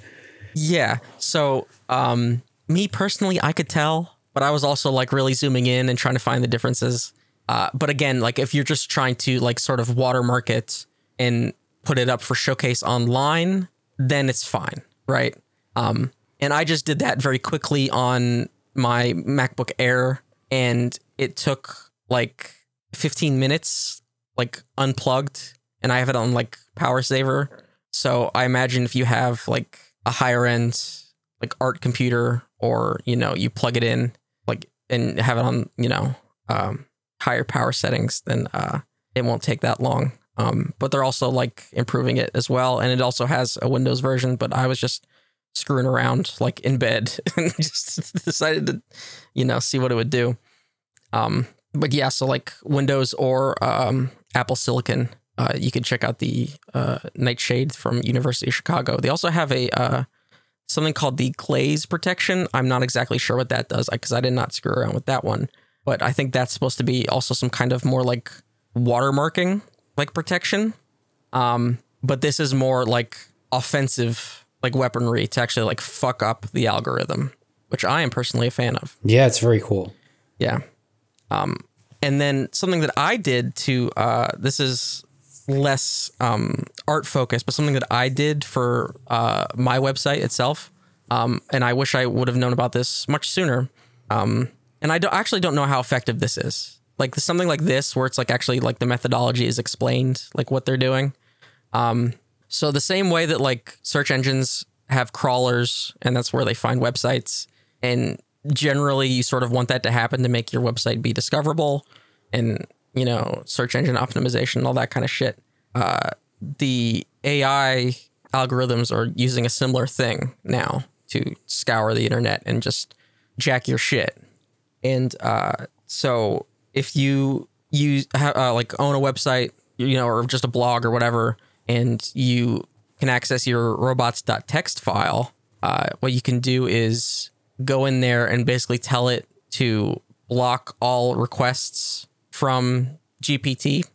Yeah. So um, me personally, I could tell, but I was also like really zooming in and trying to find the differences. Uh, but again, like if you're just trying to like sort of watermark it and put it up for showcase online, then it's fine, right? Um, and I just did that very quickly on my MacBook Air, and it took like 15 minutes, like unplugged, and I have it on like power saver. So I imagine if you have like a higher end like art computer, or you know you plug it in like and have it on you know um, higher power settings, then uh, it won't take that long. Um, but they're also like improving it as well, and it also has a Windows version. But I was just screwing around like in bed and just decided to, you know, see what it would do. Um, but yeah, so like Windows or um, Apple Silicon, uh, you can check out the uh, Nightshade from University of Chicago. They also have a uh, something called the glaze protection. I'm not exactly sure what that does because I did not screw around with that one. But I think that's supposed to be also some kind of more like watermarking like protection. Um, but this is more like offensive like weaponry to actually like fuck up the algorithm, which I am personally a fan of.
Yeah, it's very cool.
Yeah. Um, and then something that I did to uh, this is less um, art focused, but something that I did for uh, my website itself. Um, and I wish I would have known about this much sooner. Um, and I don't, actually don't know how effective this is. Like something like this, where it's like actually like the methodology is explained, like what they're doing. Um, so the same way that like search engines have crawlers, and that's where they find websites, and generally you sort of want that to happen to make your website be discoverable, and you know search engine optimization, all that kind of shit. Uh, the AI algorithms are using a similar thing now to scour the internet and just jack your shit. And uh, so if you use uh, like own a website, you know, or just a blog or whatever, and you can access your robots.txt file, uh, what you can do is go in there and basically tell it to block all requests from GPT,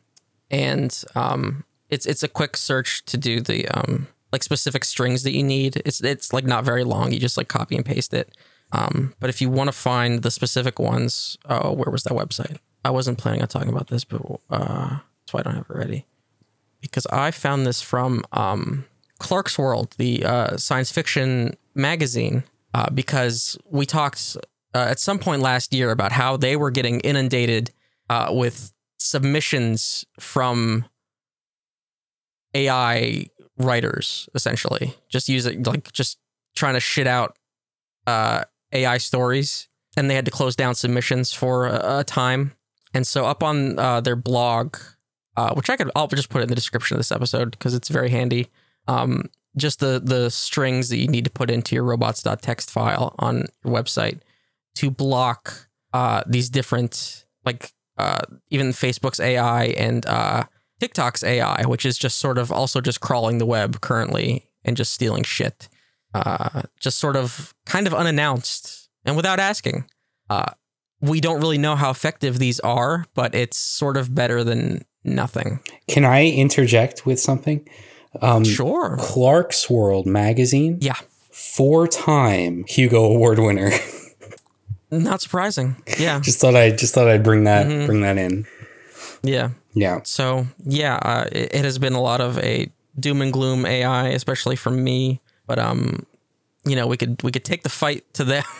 and um, it's it's a quick search to do the um, like specific strings that you need. It's it's like not very long. You just like copy and paste it. Um, but if you want to find the specific ones, oh, where was that website? I wasn't planning on talking about this, but uh, that's why I don't have it ready. Because I found this from um, Clarkesworld, the uh, science fiction magazine, uh, because we talked uh, at some point last year about how they were getting inundated uh, with submissions from AI writers, essentially, just using like just trying to shit out uh, AI stories, and they had to close down submissions for a, a time. And so, up on uh, their blog, uh, which I could, I'll just put it in the description of this episode because it's very handy. Um, just the the strings that you need to put into your robots.txt file on your website to block uh, these different, like uh, even Facebook's AI and uh, TikTok's AI, which is just sort of also just crawling the web currently and just stealing shit, uh, just sort of kind of unannounced and without asking. Uh, we don't really know how effective these are, but it's sort of better than nothing.
Can I interject with something? Um,
Sure.
Clarkesworld magazine,
Yeah.
four time Hugo Award winner.
Not surprising. Yeah.
just thought I just thought I'd bring that
Mhm.
bring that in.
Yeah.
Yeah.
So yeah, uh, it, it has been a lot of a doom and gloom AI, especially for me. But um, you know, we could we could take the fight to them.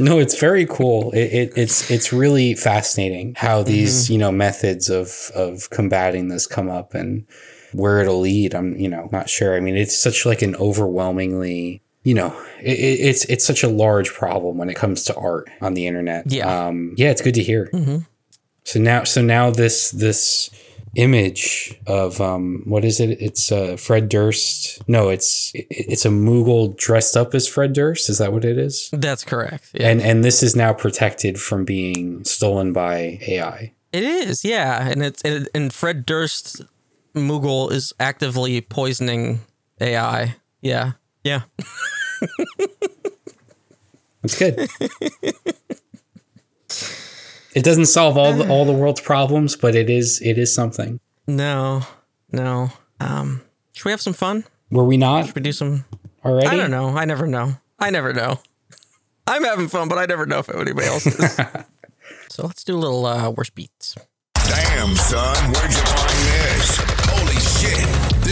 No, it's very cool. It, it, it's it's really fascinating how these
Mm-hmm.
you know methods of of combating this come up and where it'll lead. I'm you know not sure. I mean, it's such like an overwhelmingly you know it, it- it's it's such a large problem when it comes to art on the internet.
Yeah.
um, yeah, it's good to hear.
Mhm.
So now, so now this this image of um what is it? It's uh Fred Durst. No, it's it, it's a Moogle dressed up as Fred Durst. Is that what it is?
That's correct. Yeah.
And and this is now protected from being stolen by AI.
It is, yeah, and it's and, and Fred Durst Moogle is actively poisoning AI. Yeah, yeah.
That's good. it doesn't solve all the all the world's problems, but it is it is something.
No, no. Um, should we have some fun?
Were we not
Should we do some?
already?
I don't know. I never know. I never know. I'm having fun, but I never know if anybody else is. so let's do a little uh, worst beats.
Damn, son, where'd you find this? Holy shit,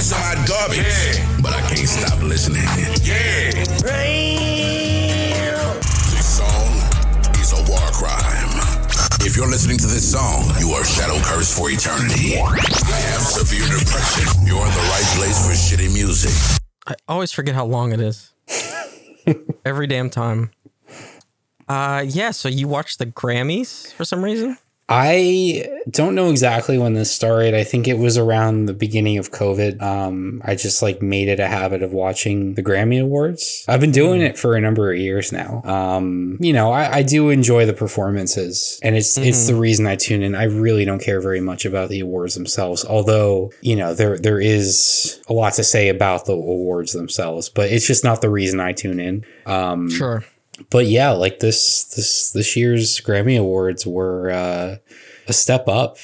this is hot garbage. But I can't stop listening. Yeah. This song is a war crime. If you're listening to this song, you are shadow cursed for eternity. I have severe depression. You're in the right place for shitty music.
I always forget how long it is. Every damn time. Uh, yeah. So you watched the Grammys for some reason?
I don't know exactly when this started. I think it was around the beginning of COVID. Um, I just like made it a habit of watching the Grammy Awards. I've been doing it for a number of years now. Um, you know, I, I do enjoy the performances, and it's it's the reason I tune in. I really don't care very much about the awards themselves, although you know there there is a lot to say about the awards themselves, but it's just not the reason I tune in. Um,
Sure.
But yeah, like this this this year's Grammy Awards were uh, a step up.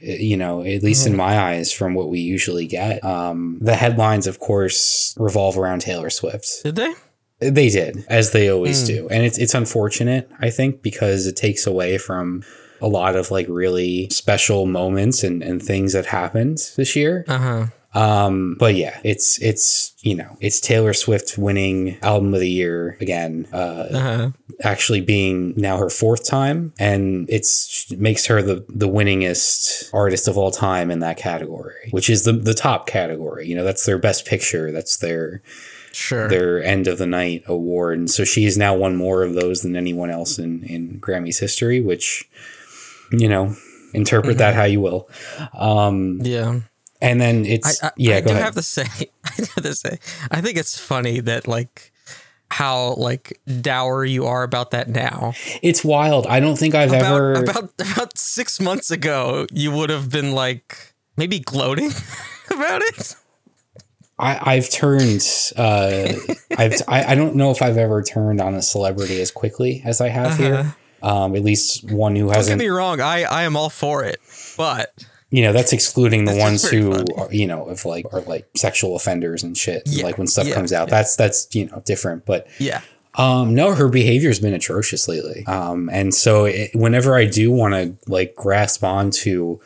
You know, at least in my eyes, from what we usually get. Um, the headlines, of course, revolve around Taylor Swift.
Did they?
They did, as they always do, and it's it's unfortunate, I think, because it takes away from a lot of like really special moments and, and things that happened this year.
Uh huh.
Um, but yeah, it's it's you know it's Taylor Swift winning album of the year again. Uh,
Uh huh.
actually being now her fourth time, and it's makes her the the winningest artist of all time in that category, which is the the top category. You know, that's their best picture. That's their
Sure.
their end of the night award, and so she has now won more of those than anyone else in in Grammy's history. Which, you know, interpret that how you will. Um,
yeah.
And then it's
I,
yeah.
I
go
do
ahead.
have to say, I have to say, I think it's funny that like how like dour you are about that now.
It's wild. I don't think I've
About
ever.
about about six months ago, you would have been like maybe gloating about it.
I, I've turned. Uh, I've. I, I don't know if I've ever turned on a celebrity as quickly as I have here. Um, at least one who
Uh-huh. Don't get me wrong, I I am all for it, but
You know, that's excluding the
That's
ones who, are, you know, of like are like sexual offenders and shit.
Yeah,
Like when stuff
yeah,
comes out,
yeah.
that's that's you know different. But
yeah,
um, no, her behavior's been atrocious lately. Um, and so it, whenever I do want to like grasp onto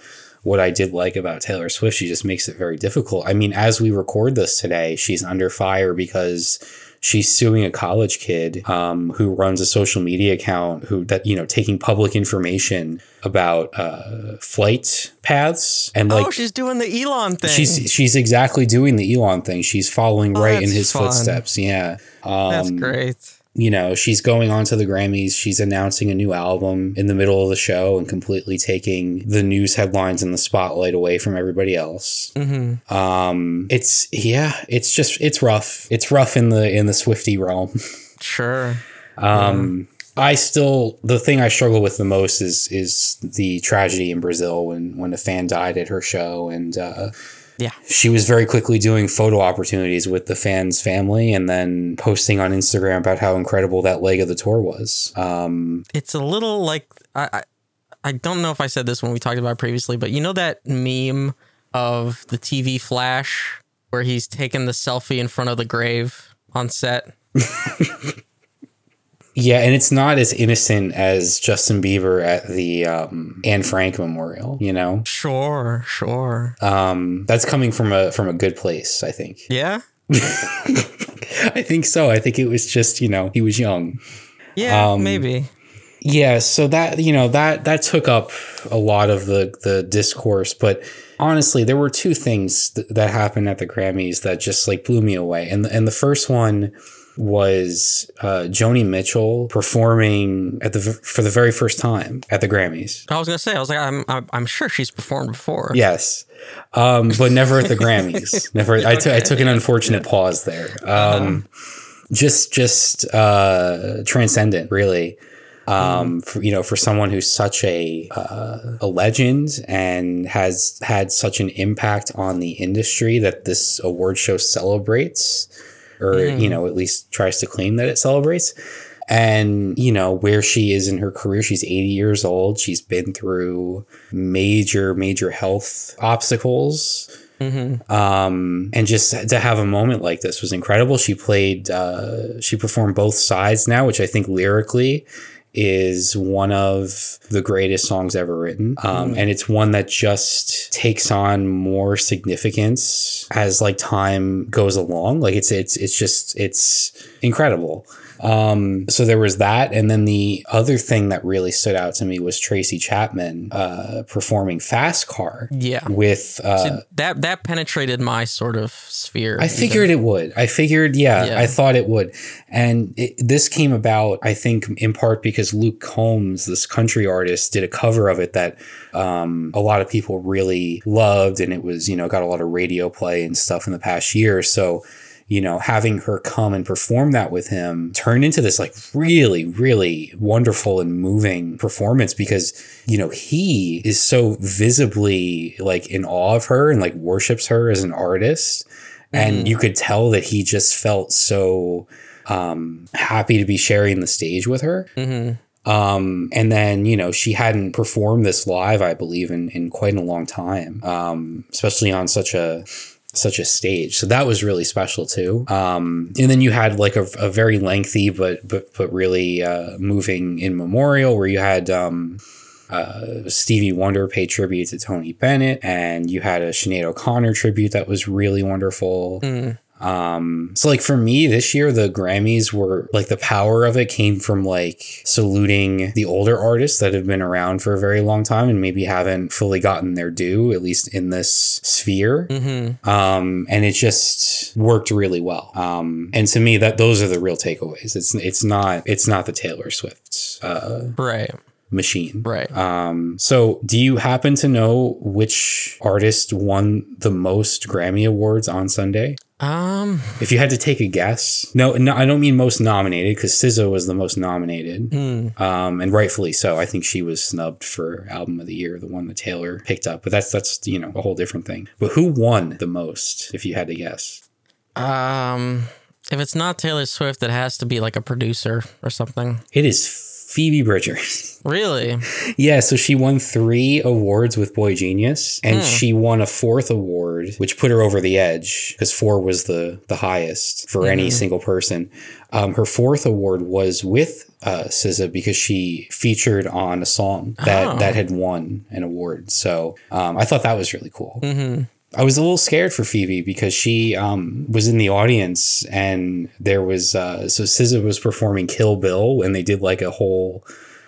what I did like about Taylor Swift, she just makes it very difficult. I mean, as we record this today, she's under fire because she's suing a college kid um, who runs a social media account who that you know taking public information about uh, flight paths and like
oh, she's doing the Elon thing.
she's she's exactly doing the Elon thing. She's following
Oh,
right in his
fun.
footsteps. Yeah. Um,
That's great.
You know, she's going on to the Grammys. She's announcing a new album in the middle of the show and completely taking the news headlines and the spotlight away from everybody else.
hmm
Um, it's yeah, it's just it's rough. It's rough in the in the Swifty realm.
Sure.
Um, I still the thing I struggle with the most is is the tragedy in Brazil when when a fan died at her show and uh,
Yeah.
she was very quickly doing photo opportunities with the fans' family and then posting on Instagram about how incredible that leg of the tour was. Um,
It's a little like I, I I don't know if I said this when we talked about it previously, but you know that meme of the TV flash where he's taking the selfie in front of the grave on set.
Yeah, and it's not as innocent as Justin Bieber at the um, Anne Frank Memorial. You know,
Sure, sure.
um, that's coming from a from a good place. I think.
Yeah?
I think so. I think it was just you know he was young.
Yeah,
Um,
maybe.
Yeah, so that you know that that took up a lot of the the discourse, but honestly, there were two things th- that happened at the Grammys that just like blew me away, and and the first one was uh, Joni Mitchell performing at the for the very first time at the Grammys.
I was gonna say, I was like, I'm, I'm, I'm sure she's performed before.
Yes, um, but never at the Grammys. Never. I took I took an unfortunate pause there. Um, Just just uh, transcendent, really. Um, for, you know, for someone who's such a uh, a legend and has had such an impact on the industry that this award show celebrates, or you know, at least tries to claim that it celebrates. And you know where she is in her career she's 80 years old. She's been through major major health obstacles. Um and just to have a moment like this was incredible. She played uh she performed both sides now which i think lyrically is one of the greatest songs ever written. Um, and it's one that just takes on more significance as like time goes along. Like it's it's it's just it's incredible um, so there was that, and then the other thing that really stood out to me was Tracy Chapman uh, performing Fast Car.
Yeah.
with uh,
That that penetrated my sort of sphere.
I figured it would. I figured, yeah,
Yeah.
I thought it would. And it, this came about, I think, in part because Luke Combs, this country artist, did a cover of it that um, a lot of people really loved, and it was, you know, got a lot of radio play and stuff in the past year. So, you know, having her come and perform that with him turned into this like really, really wonderful and moving performance because, you know, he is so visibly like in awe of her and like worships her as an artist. And you could tell that he just felt so um, happy to be sharing the stage with her. Um, and then, you know, she hadn't performed this live, I believe, in, in quite a long time, um, especially on such a such a stage. So that was really special too. Um, and then you had like a, a very lengthy but but but really uh, moving in memorial where you had um, uh, Stevie Wonder pay tribute to Tony Bennett, and you had a Sinead O'Connor tribute that was really wonderful. Um, so like for me this year, the Grammys were like the power of it came from like saluting the older artists that have been around for a very long time and maybe haven't fully gotten their due, at least in this sphere. Um, and it just worked really well. Um, and to me, that those are the real takeaways. It's it's not it's not the Taylor Swift's uh,
right,
machine.
right.
Um, so do you happen to know which artist won the most Grammy awards on Sunday?
Um,
If you had to take a guess, no, no, I don't mean most nominated because SZA was the most nominated, um, and rightfully so. I think she was snubbed for album of the year, the one that Taylor picked up. But that's that's you know a whole different thing. But who won the most? If you had to guess,
um, if it's not Taylor Swift, it has to be like a producer or something.
it is Phoebe Bridgers.
Really?
Yeah, so she won three awards with boygenius, and she won a fourth award, which put her over the edge because four was the the highest for any single person. Um, her fourth award was with uh, SZA because she featured on a song that
Oh.
that had won an award. So um, I thought that was really cool. I was a little scared for Phoebe because she um, was in the audience and there was uh, so SZA was performing Kill Bill and they did like a whole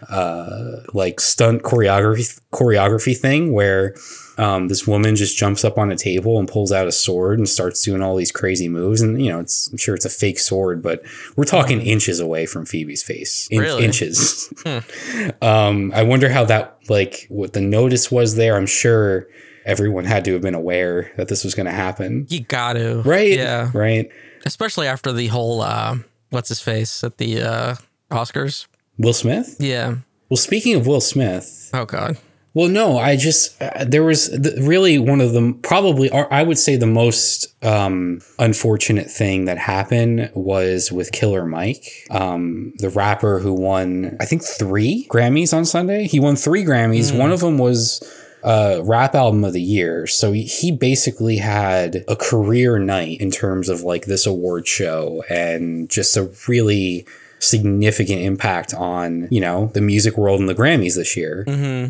uh, like stunt choreography choreography thing where um, this woman just jumps up on a table and pulls out a sword and starts doing all these crazy moves. And you know it's I'm sure it's a fake sword but we're talking inches away from Phoebe's face. In-
Really?
inches. Um, I wonder how that like what the notice was there. I'm sure everyone had to have been aware that this was going to happen
You got to.
right
Yeah.
right
Especially after the whole, uh, what's his face at the uh, Oscars?
Will Smith
Yeah.
well speaking of Will Smith
Oh, God.
Well, no, I just uh, there was the, really one of the probably or I would say the most um, unfortunate thing that happened was with Killer Mike, um, the rapper who won I think three Grammys on Sunday. He won three Grammys. One of them was uh, rap album of the year. So he, basically had a career night in terms of like this award show and just a really significant impact on, you know, the music world and the Grammys this year.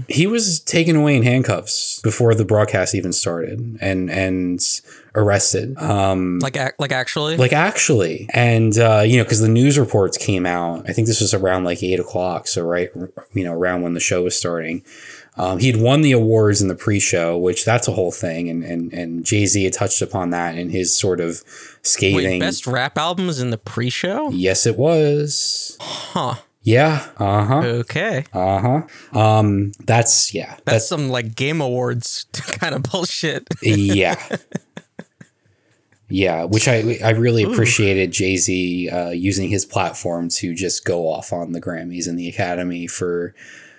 He was taken away in handcuffs before the broadcast even started and and arrested. Um
Like ac- like actually.
like actually and uh you know because the news reports came out i think this was around like eight o'clock so right you know around when the show was starting um, he'd won the awards in the pre-show which that's a whole thing and and, and jay-z had touched upon that in his sort of scathing
Wait, best rap albums in the pre-show?
yes it was
Huh.
yeah uh-huh
Okay.
uh-huh um that's yeah
That's
that's
some like game awards kind of bullshit.
yeah yeah which i i really appreciated jay-z uh, using his platform to just go off on the grammys and the academy for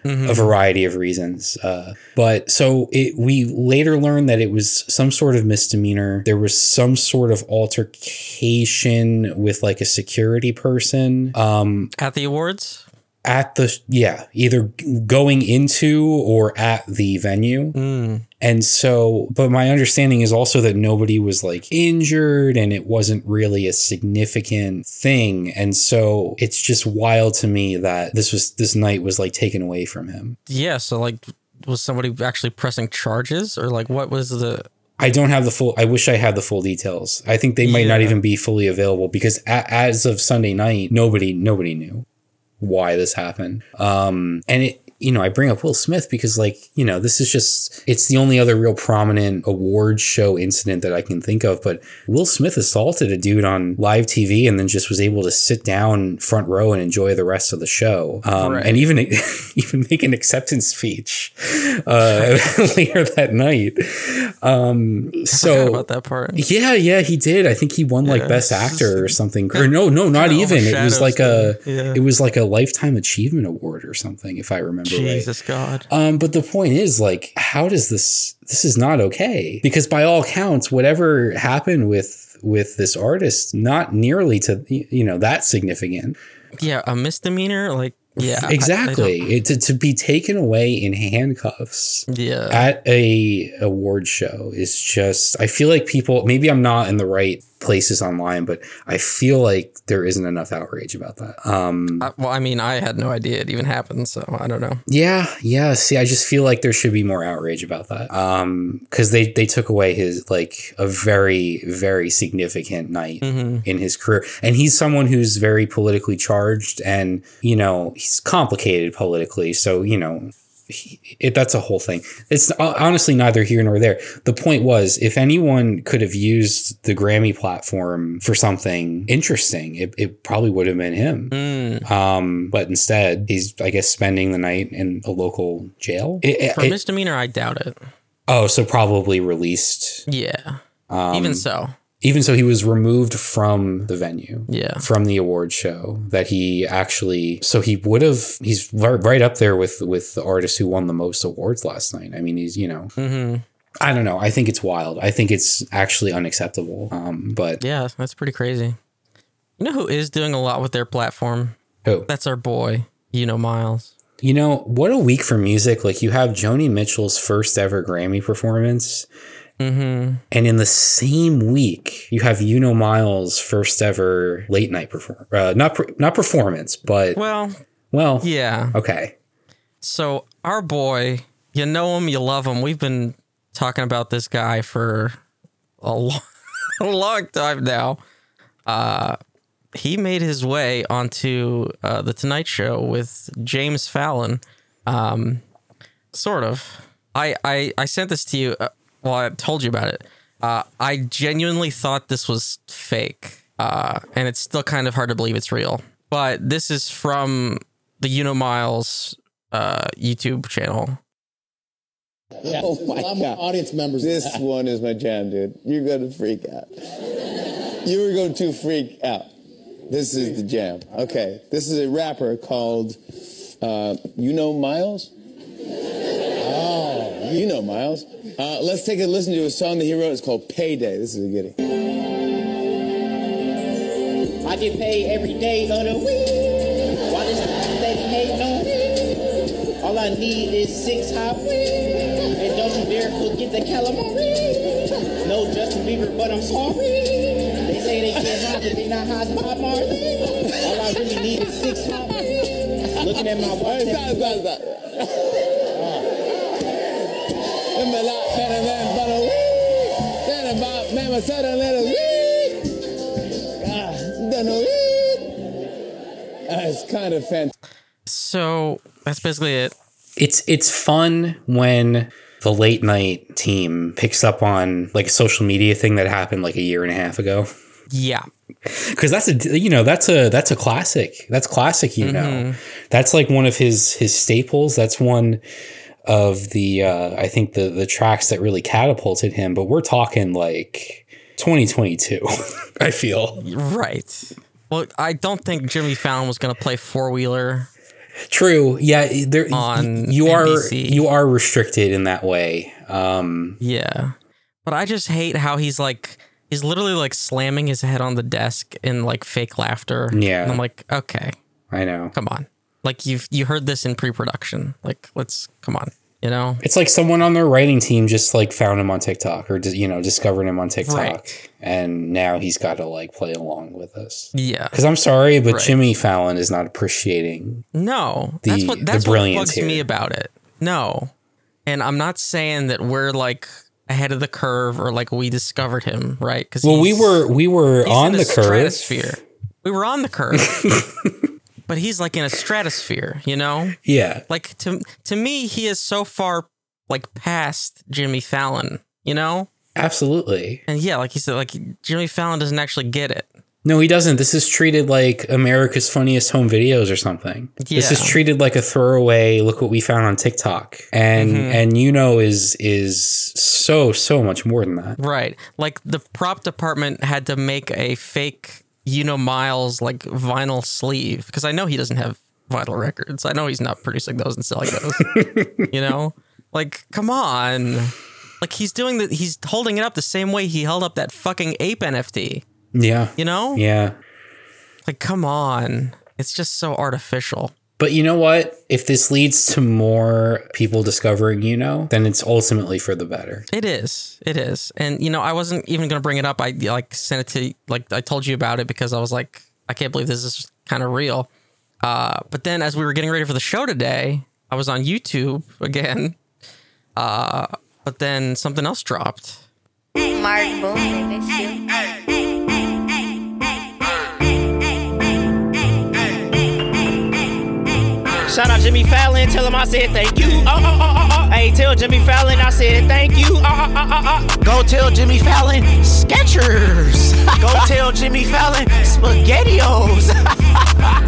a variety of reasons uh, but so it, we later learned that it was some sort of misdemeanor there was some sort of altercation with like a security person um,
At the awards?
At the yeah either going into or at the venue
Mm.
and so but my understanding is also that nobody was like injured and it wasn't really a significant thing and so it's just wild to me that this was this night was like taken away from him
Yeah, so like was somebody actually pressing charges or like what was the
I don't have the full. I wish I had the full details. I think they might not even be fully available because a, as of Sunday night, nobody nobody knew why this happened. Um, and it, you know, I bring up Will Smith because, like, you know, this is just it's the only other real prominent award show incident that I can think of. But Will Smith assaulted a dude on live TV and then just was able to sit down front row and enjoy the rest of the show, um,
Right.
and even even make an acceptance speech uh, later that night. Um, so
about that part?
yeah, yeah, he did. I think he won like best actor or something. Or no, no, not even. It was like a
yeah.
it was like a lifetime achievement award or something, if I remember.
Jesus God.
Um, but the point is, like, how does this? This is not okay because by all counts, whatever happened with with this artist, not nearly to you know that significant.
Yeah, a misdemeanor? Like yeah. I- I
exactly. It, to to be taken away in handcuffs
yeah.
at a award show is just I feel like people maybe I'm not in the right places online, but I feel like there isn't enough outrage about that. Um
I- well, I mean, I had no idea it even happened, so I don't know.
yeah, yeah. See, I just feel like there should be more outrage about that. Um because they they took away his like a very, very significant night
hmm
in his career. And he's someone who's very politically charged and, you know, he's complicated politically. So, you know, it, that's a whole thing. It's honestly neither here nor there. The point was, if anyone could have used the Grammy platform for something interesting, it, it probably would have been him.
Mm.
Um, but instead, he's, I guess, spending the night in a local jail. It-
For misdemeanor, I doubt it.
oh, so probably released.
Yeah.
Um,
even so.
Even so, he was removed from the venue.
Yeah.
from the award show that he actually so he would have he's right, up there with with the artist who won the most awards last night i mean he's you know
hmm
i don't know i think it's wild i think it's actually unacceptable um but
Yeah, that's pretty crazy. You know who is doing a lot with their platform?
oh,
That's our boy, you know, Miles.
you know what a week for music like you have joni mitchell's first ever grammy performance
Mm-hmm.
and in the same week you have you know miles first ever late night perform uh, not per- not performance but
Well,
well
yeah.
okay
So our boy, you know him, you love him. We've been talking about this guy for a long, a long time now. Uh, he made his way onto uh, the Tonight Show with James Fallon. Um, sort of. I, I I sent this to you. Well, I told you about it. Uh, I genuinely thought this was fake, uh, and it's still kind of hard to believe it's real. But this is from the You Know Miles uh, YouTube channel.
Oh my
I'm
god.
audience members.
This one is my jam, dude. You're gonna freak out. You were going to freak out. This is the jam. Okay. This is a rapper called uh, You Know Miles? Oh, you know Miles. Uh, let's take a listen to a song that he wrote. It's called Payday. This is a goodie.
I get paid every day of the week. Why this they hating on me? All I need is six hot wings. And don't you dare forget the calamari. No Justin Bieber, but I'm sorry. They say they can't high, but they not high as Bob Marley. All I really need is six hot. Looking at my.
Hey, stop, stop, stop. Them a lot better than butter weed. Than about mama said a little weed. Ah, done no weed. Ah, it's kind of fantastic.
So that's basically it.
It's it's fun when the late night team picks up on like a social media thing that happened like a year and a half ago.
Yeah.
because that's a you know that's a that's a classic that's classic you know that's like one of his his staples that's one of the uh i think the the tracks that really catapulted him but we're talking like 2022 i feel
Right. Well, I don't think Jimmy Fallon was going to play four wheeler.
true yeah there
On
you are you are restricted in that way um
Yeah. But I just hate how he's like, he's literally like slamming his head on the desk in like fake laughter.
Yeah.
And I'm like, okay,
i know
come on. Like you've, you heard this in pre production. Like, let's, come on, you know?
it's like someone on their writing team just like found him on tiktok or you know discovered him on tiktok
Right.
and now he's got to like play along with us
Yeah.
Because I'm sorry, but
Right.
Jimmy Fallon is not appreciating.
No, that's
the-
what
the
that's what bugs me about it. No, and I'm not saying that we're like ahead of the curve or like we discovered him, right? Because
Well, we were we were on the curve.
stratosphere. We were on the curve, but he's like in a stratosphere. You know,
Yeah,
like to to me, he is so far like past Jimmy Fallon. You know,
absolutely.
and yeah, like you said, like Jimmy Fallon doesn't actually get it.
No, he doesn't. This is treated like America's Funniest Home Videos or something. Yeah. This is treated like a throwaway. Look what we found on TikTok, and
Mm-hmm.
and you know is is so so much more than that.
Right. Like the prop department had to make a fake, you know, Miles like vinyl sleeve because I know he doesn't have vinyl records. I know he's not producing those and selling those. you know, like come on, like he's doing the he's holding it up the same way he held up that fucking ape NFT.
Yeah,
You know,
yeah.
like come on, it's just so artificial.
But you know what? If this leads to more people discovering, you know, then it's ultimately for the better.
It is. It is. And you know, I wasn't even going to bring it up. I like sent it to like I told you about it because I was like, I can't believe this is kind of real. Uh, but then as we were getting ready for the show today, I was on YouTube again. Uh, but then something else dropped.
Mark Boom,
Shout out Jimmy Fallon, tell him I said thank you. Oh, oh, oh, oh, oh. Hey, tell Jimmy Fallon I said thank you. Oh, oh, oh, oh, oh. Go tell Jimmy Fallon Skechers. Go tell Jimmy Fallon SpaghettiOs.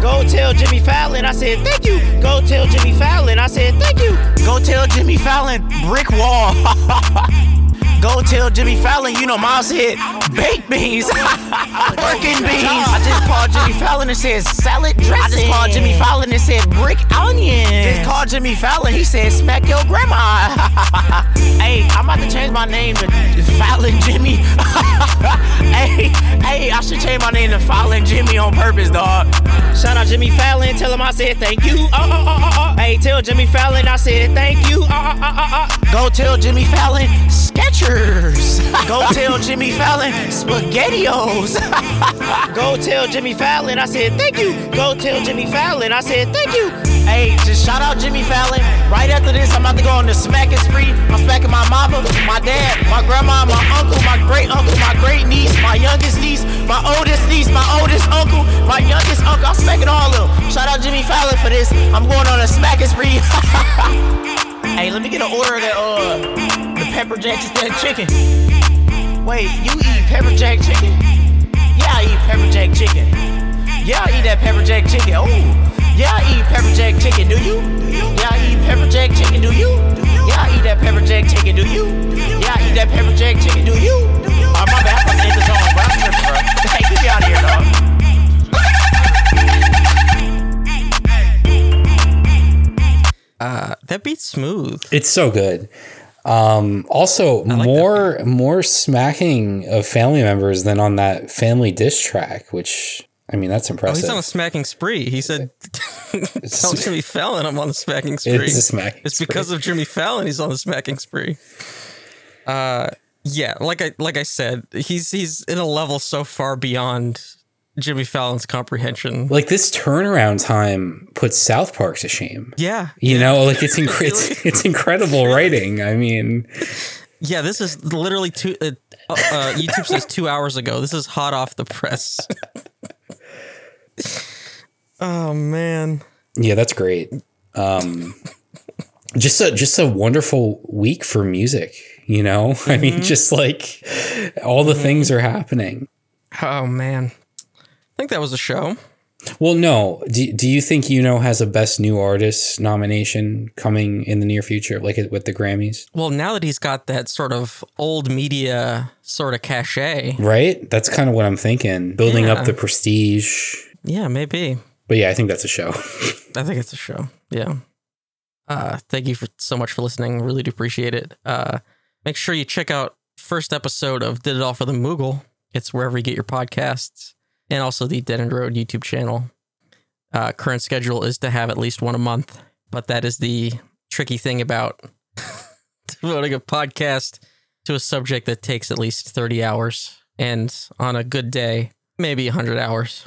Go tell Jimmy Fallon I said thank you. Go tell Jimmy Fallon I said thank you. Go tell Jimmy Fallon Brick Wall. Go tell Jimmy Fallon, you know, mom hit baked beans, working beans. I just called Jimmy Fallon and said salad dressing. I just called Jimmy Fallon and said brick onion. Just called Jimmy Fallon, he said smack your grandma. hey, I'm about to change my name to Fallon Jimmy. hey, hey, I should change my name to Fallon Jimmy on purpose, dog. Shout out Jimmy Fallon, tell him I said thank you. Oh, oh, oh, oh, oh. Hey, tell Jimmy Fallon I said thank you. Oh, oh, oh, oh, oh. Go tell Jimmy Fallon Skechers. Go tell Jimmy Fallon SpaghettiOs. Go tell Jimmy Fallon I said thank you. Go tell Jimmy Fallon I said thank you. Hey, just shout out Jimmy Fallon. Right after this, I'm about to go on the smacking spree. I'm smacking my mama, my dad, my grandma, my uncle, my great uncle, my great niece, my youngest niece, my oldest niece, my oldest uncle, my youngest uncle. I'm smacking all of them. Shout out Jimmy Fallon for this. I'm going on a smacking spree. hey, let me get an order of that uh pepper jack that chicken. Wait, you eat pepper jack chicken? Yeah, I eat pepper jack chicken. Yeah, I eat that pepper jack chicken. Oh, yeah, I eat pepper jack chicken. Do you? Yeah, I eat pepper jack chicken. Do you? Yeah, I eat that pepper jack chicken. Do you? Yeah, I eat that pepper jack chicken. Do you? Oh, my bad. I'm about to end the song, bro. I'm tripping, bro. Hey, get me out of here, dog.
Uh, that beat's smooth.
It's so good. Um, also,
like that
more more smacking of family members than on that family diss track, which I mean that's
Oh,
impressive.
he's on a smacking spree. He said, "Tell Jimmy Fallon I'm on the smacking spree."
it is a smacking.
It's because of Jimmy Fallon he's on the smacking spree. Uh, yeah, like I like I said, he's he's in a level so far beyond Jimmy Fallon's comprehension.
Like this turnaround time puts South Park to shame.
Yeah,
You know, like it's inc- it's, it's incredible writing. I mean,
yeah. This is literally two. Uh, uh, YouTube says two hours ago. This is hot off the press. oh man.
yeah, that's great. Um, just a just a wonderful week for music. You know, I mean, just like all the things are happening.
Oh man. I think that was a show.
Well, no. Do, do you think you know has a best new artist nomination coming in the near future, like with the Grammys?
Well, now that he's got that sort of old media sort of cachet,
Right. That's kind of what I'm thinking. Building
Yeah.
up the prestige.
yeah, maybe.
But yeah, I think that's a show.
I think it's a show. Yeah. Uh, thank you for so much for listening. Really do appreciate it. Uh, make sure you check out first episode of Did It All for the Moogle. It's wherever you get your podcasts, and also the DeadEndRoad YouTube channel. Uh, current schedule is to have at least one a month, but that is the tricky thing about devoting a podcast to a subject that takes at least 30 hours, and on a good day, maybe 100 hours.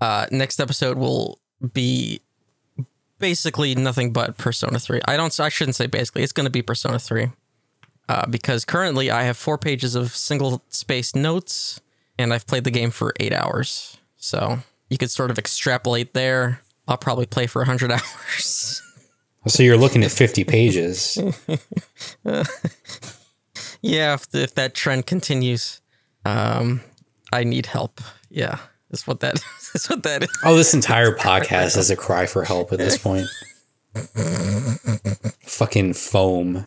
Uh, next episode will be basically nothing but Persona 3. I don't I shouldn't say basically. It's going to be Persona 3. Uh, because currently I have 4 pages of single space notes and I've played the game for 8 hours. So, you could sort of extrapolate there. I'll probably play for 100 hours.
so you're looking at 50 pages.
yeah, if, if that trend continues, um I need help. Yeah. That's what that that's what that is.
Oh, this entire podcast is a cry for help at this point. Fucking foam.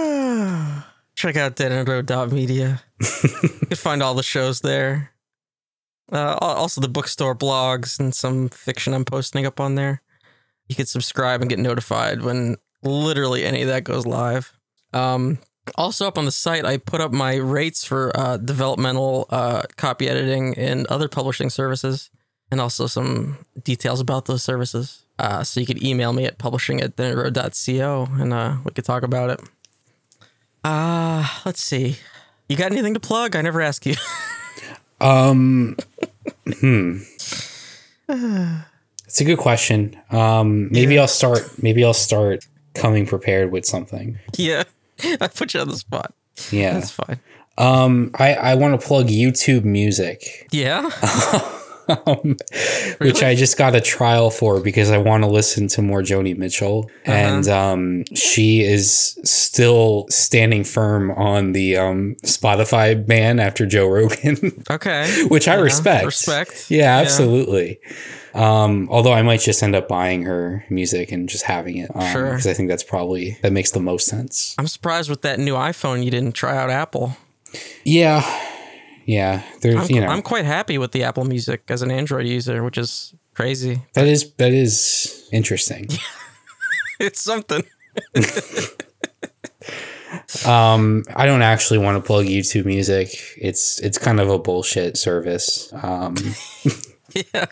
check out deadendroad.media. you can find all the shows there. Uh, also, the bookstore blogs and some fiction I'm posting up on there. You can subscribe and get notified when literally any of that goes live. Um, also, up on the site, I put up my rates for uh, developmental uh, copy editing and other publishing services, and also some details about those services. Uh, so you could email me at publishing at deadendroad.co and uh, we could talk about it. Uh, let's see. You got anything to plug? I never ask you.
Um, hmm. It's a good question. Um, maybe I'll start. Maybe I'll start coming prepared with something.
yeah. I put you on the spot.
Yeah.
That's fine.
Um, I I want to plug YouTube Music,
Yeah.
um, which I just got a trial for because I want to listen to more Joni Mitchell, and um, she is still standing firm on the um Spotify ban after Joe Rogan.
Okay.
which I
Yeah,
respect.
respect.
Yeah,
Yeah.
absolutely. Um, although I might just end up buying her music and just having it,
Sure.
because I think that's probably that makes the most sense.
I'm surprised with that new iPhone you didn't try out Apple.
Yeah, yeah. There's
I'm,
you know
I'm quite happy with the Apple Music as an Android user, which is crazy.
that is that is interesting.
It's something.
um, I don't actually want to plug YouTube Music. It's it's kind of a bullshit service. Um,
Yeah.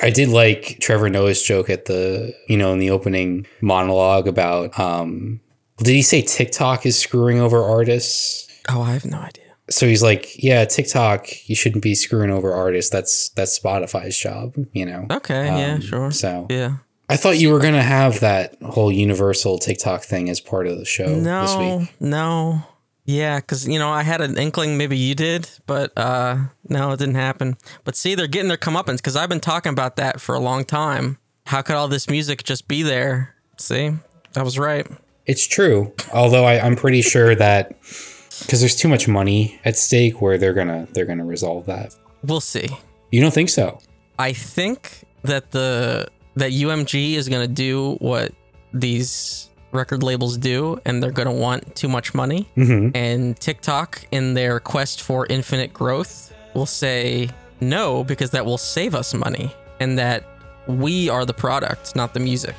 I did like Trevor Noah's joke at the, you know, in the opening monologue about, um, did he say TikTok is screwing over artists?
Oh, I have no idea.
So he's like, yeah, TikTok, you shouldn't be screwing over artists. That's that's Spotify's job, you know.
Okay. yeah.
Um,
Sure.
So
Yeah.
I thought you were gonna have that whole universal TikTok thing as part of the show this
No. No. Yeah, because you know I had an inkling maybe you did, but uh, no, it didn't happen. But see, they're getting their comeuppance because I've been talking about that for a long time. How could all this music just be there? See, I was right.
It's true. Although I, I'm pretty sure that because there's too much money at stake, where they're gonna they're gonna resolve that.
We'll see.
You don't think so?
I think that the that UMG is gonna do what these record labels do, and they're gonna want too much money.
Mm-hmm.
And TikTok, in their quest for infinite growth, will say no because that will save us money, and that we are the product, not the music.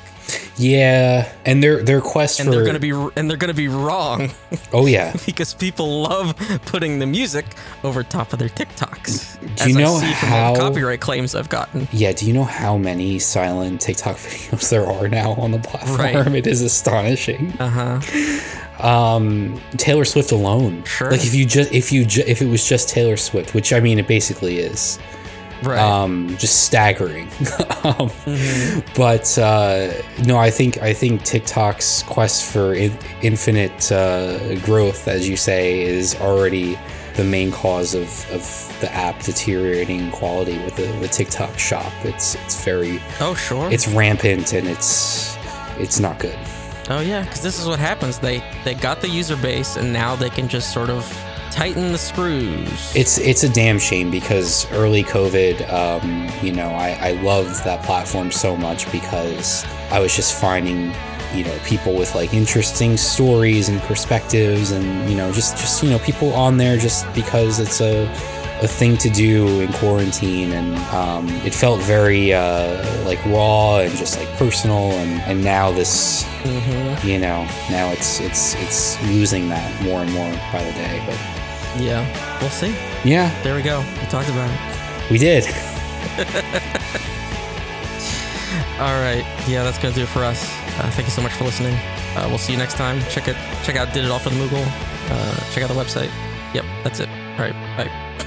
Yeah, and their their quest
and
for
they're gonna be and they're gonna be wrong
oh yeah,
because people love putting the music over top of their TikToks.
Do you know
I see from
how-
copyright claims I've gotten?
yeah. Do you know how many silent TikTok videos there are now on the platform?
Right.
It is astonishing.
Uh huh.
Um, Taylor Swift alone.
Sure.
Like if you just if you ju- if it was just Taylor Swift, which I mean it basically is.
Right.
um, just staggering. um,
Mm-hmm.
But uh, no, I think I think TikTok's quest for in, infinite uh, growth, as you say, is already the main cause of, of the app deteriorating in quality with the, the TikTok shop. It's it's very
oh sure.
it's rampant and it's it's not good.
Oh yeah, because this is what happens. They they got the user base, and now they can just sort of tighten the screws.
It's it's a damn shame because early COVID, um, you know, I, I loved that platform so much because I was just finding, you know, people with like interesting stories and perspectives, and you know, just just you know, people on there just because it's a a thing to do in quarantine, and um, it felt very uh, like raw and just like personal, and and now this, you know, now it's it's it's losing that more and more by the day, but.
Yeah, we'll see.
Yeah,
There we go. We talked about it.
we did.
All right. Yeah, that's gonna do it for us. Uh, thank you so much for listening. Uh, we'll see you next time. Check it. Check out Did It All for the Moogle. Uh, check out the website. Yep, that's it. All right. Bye.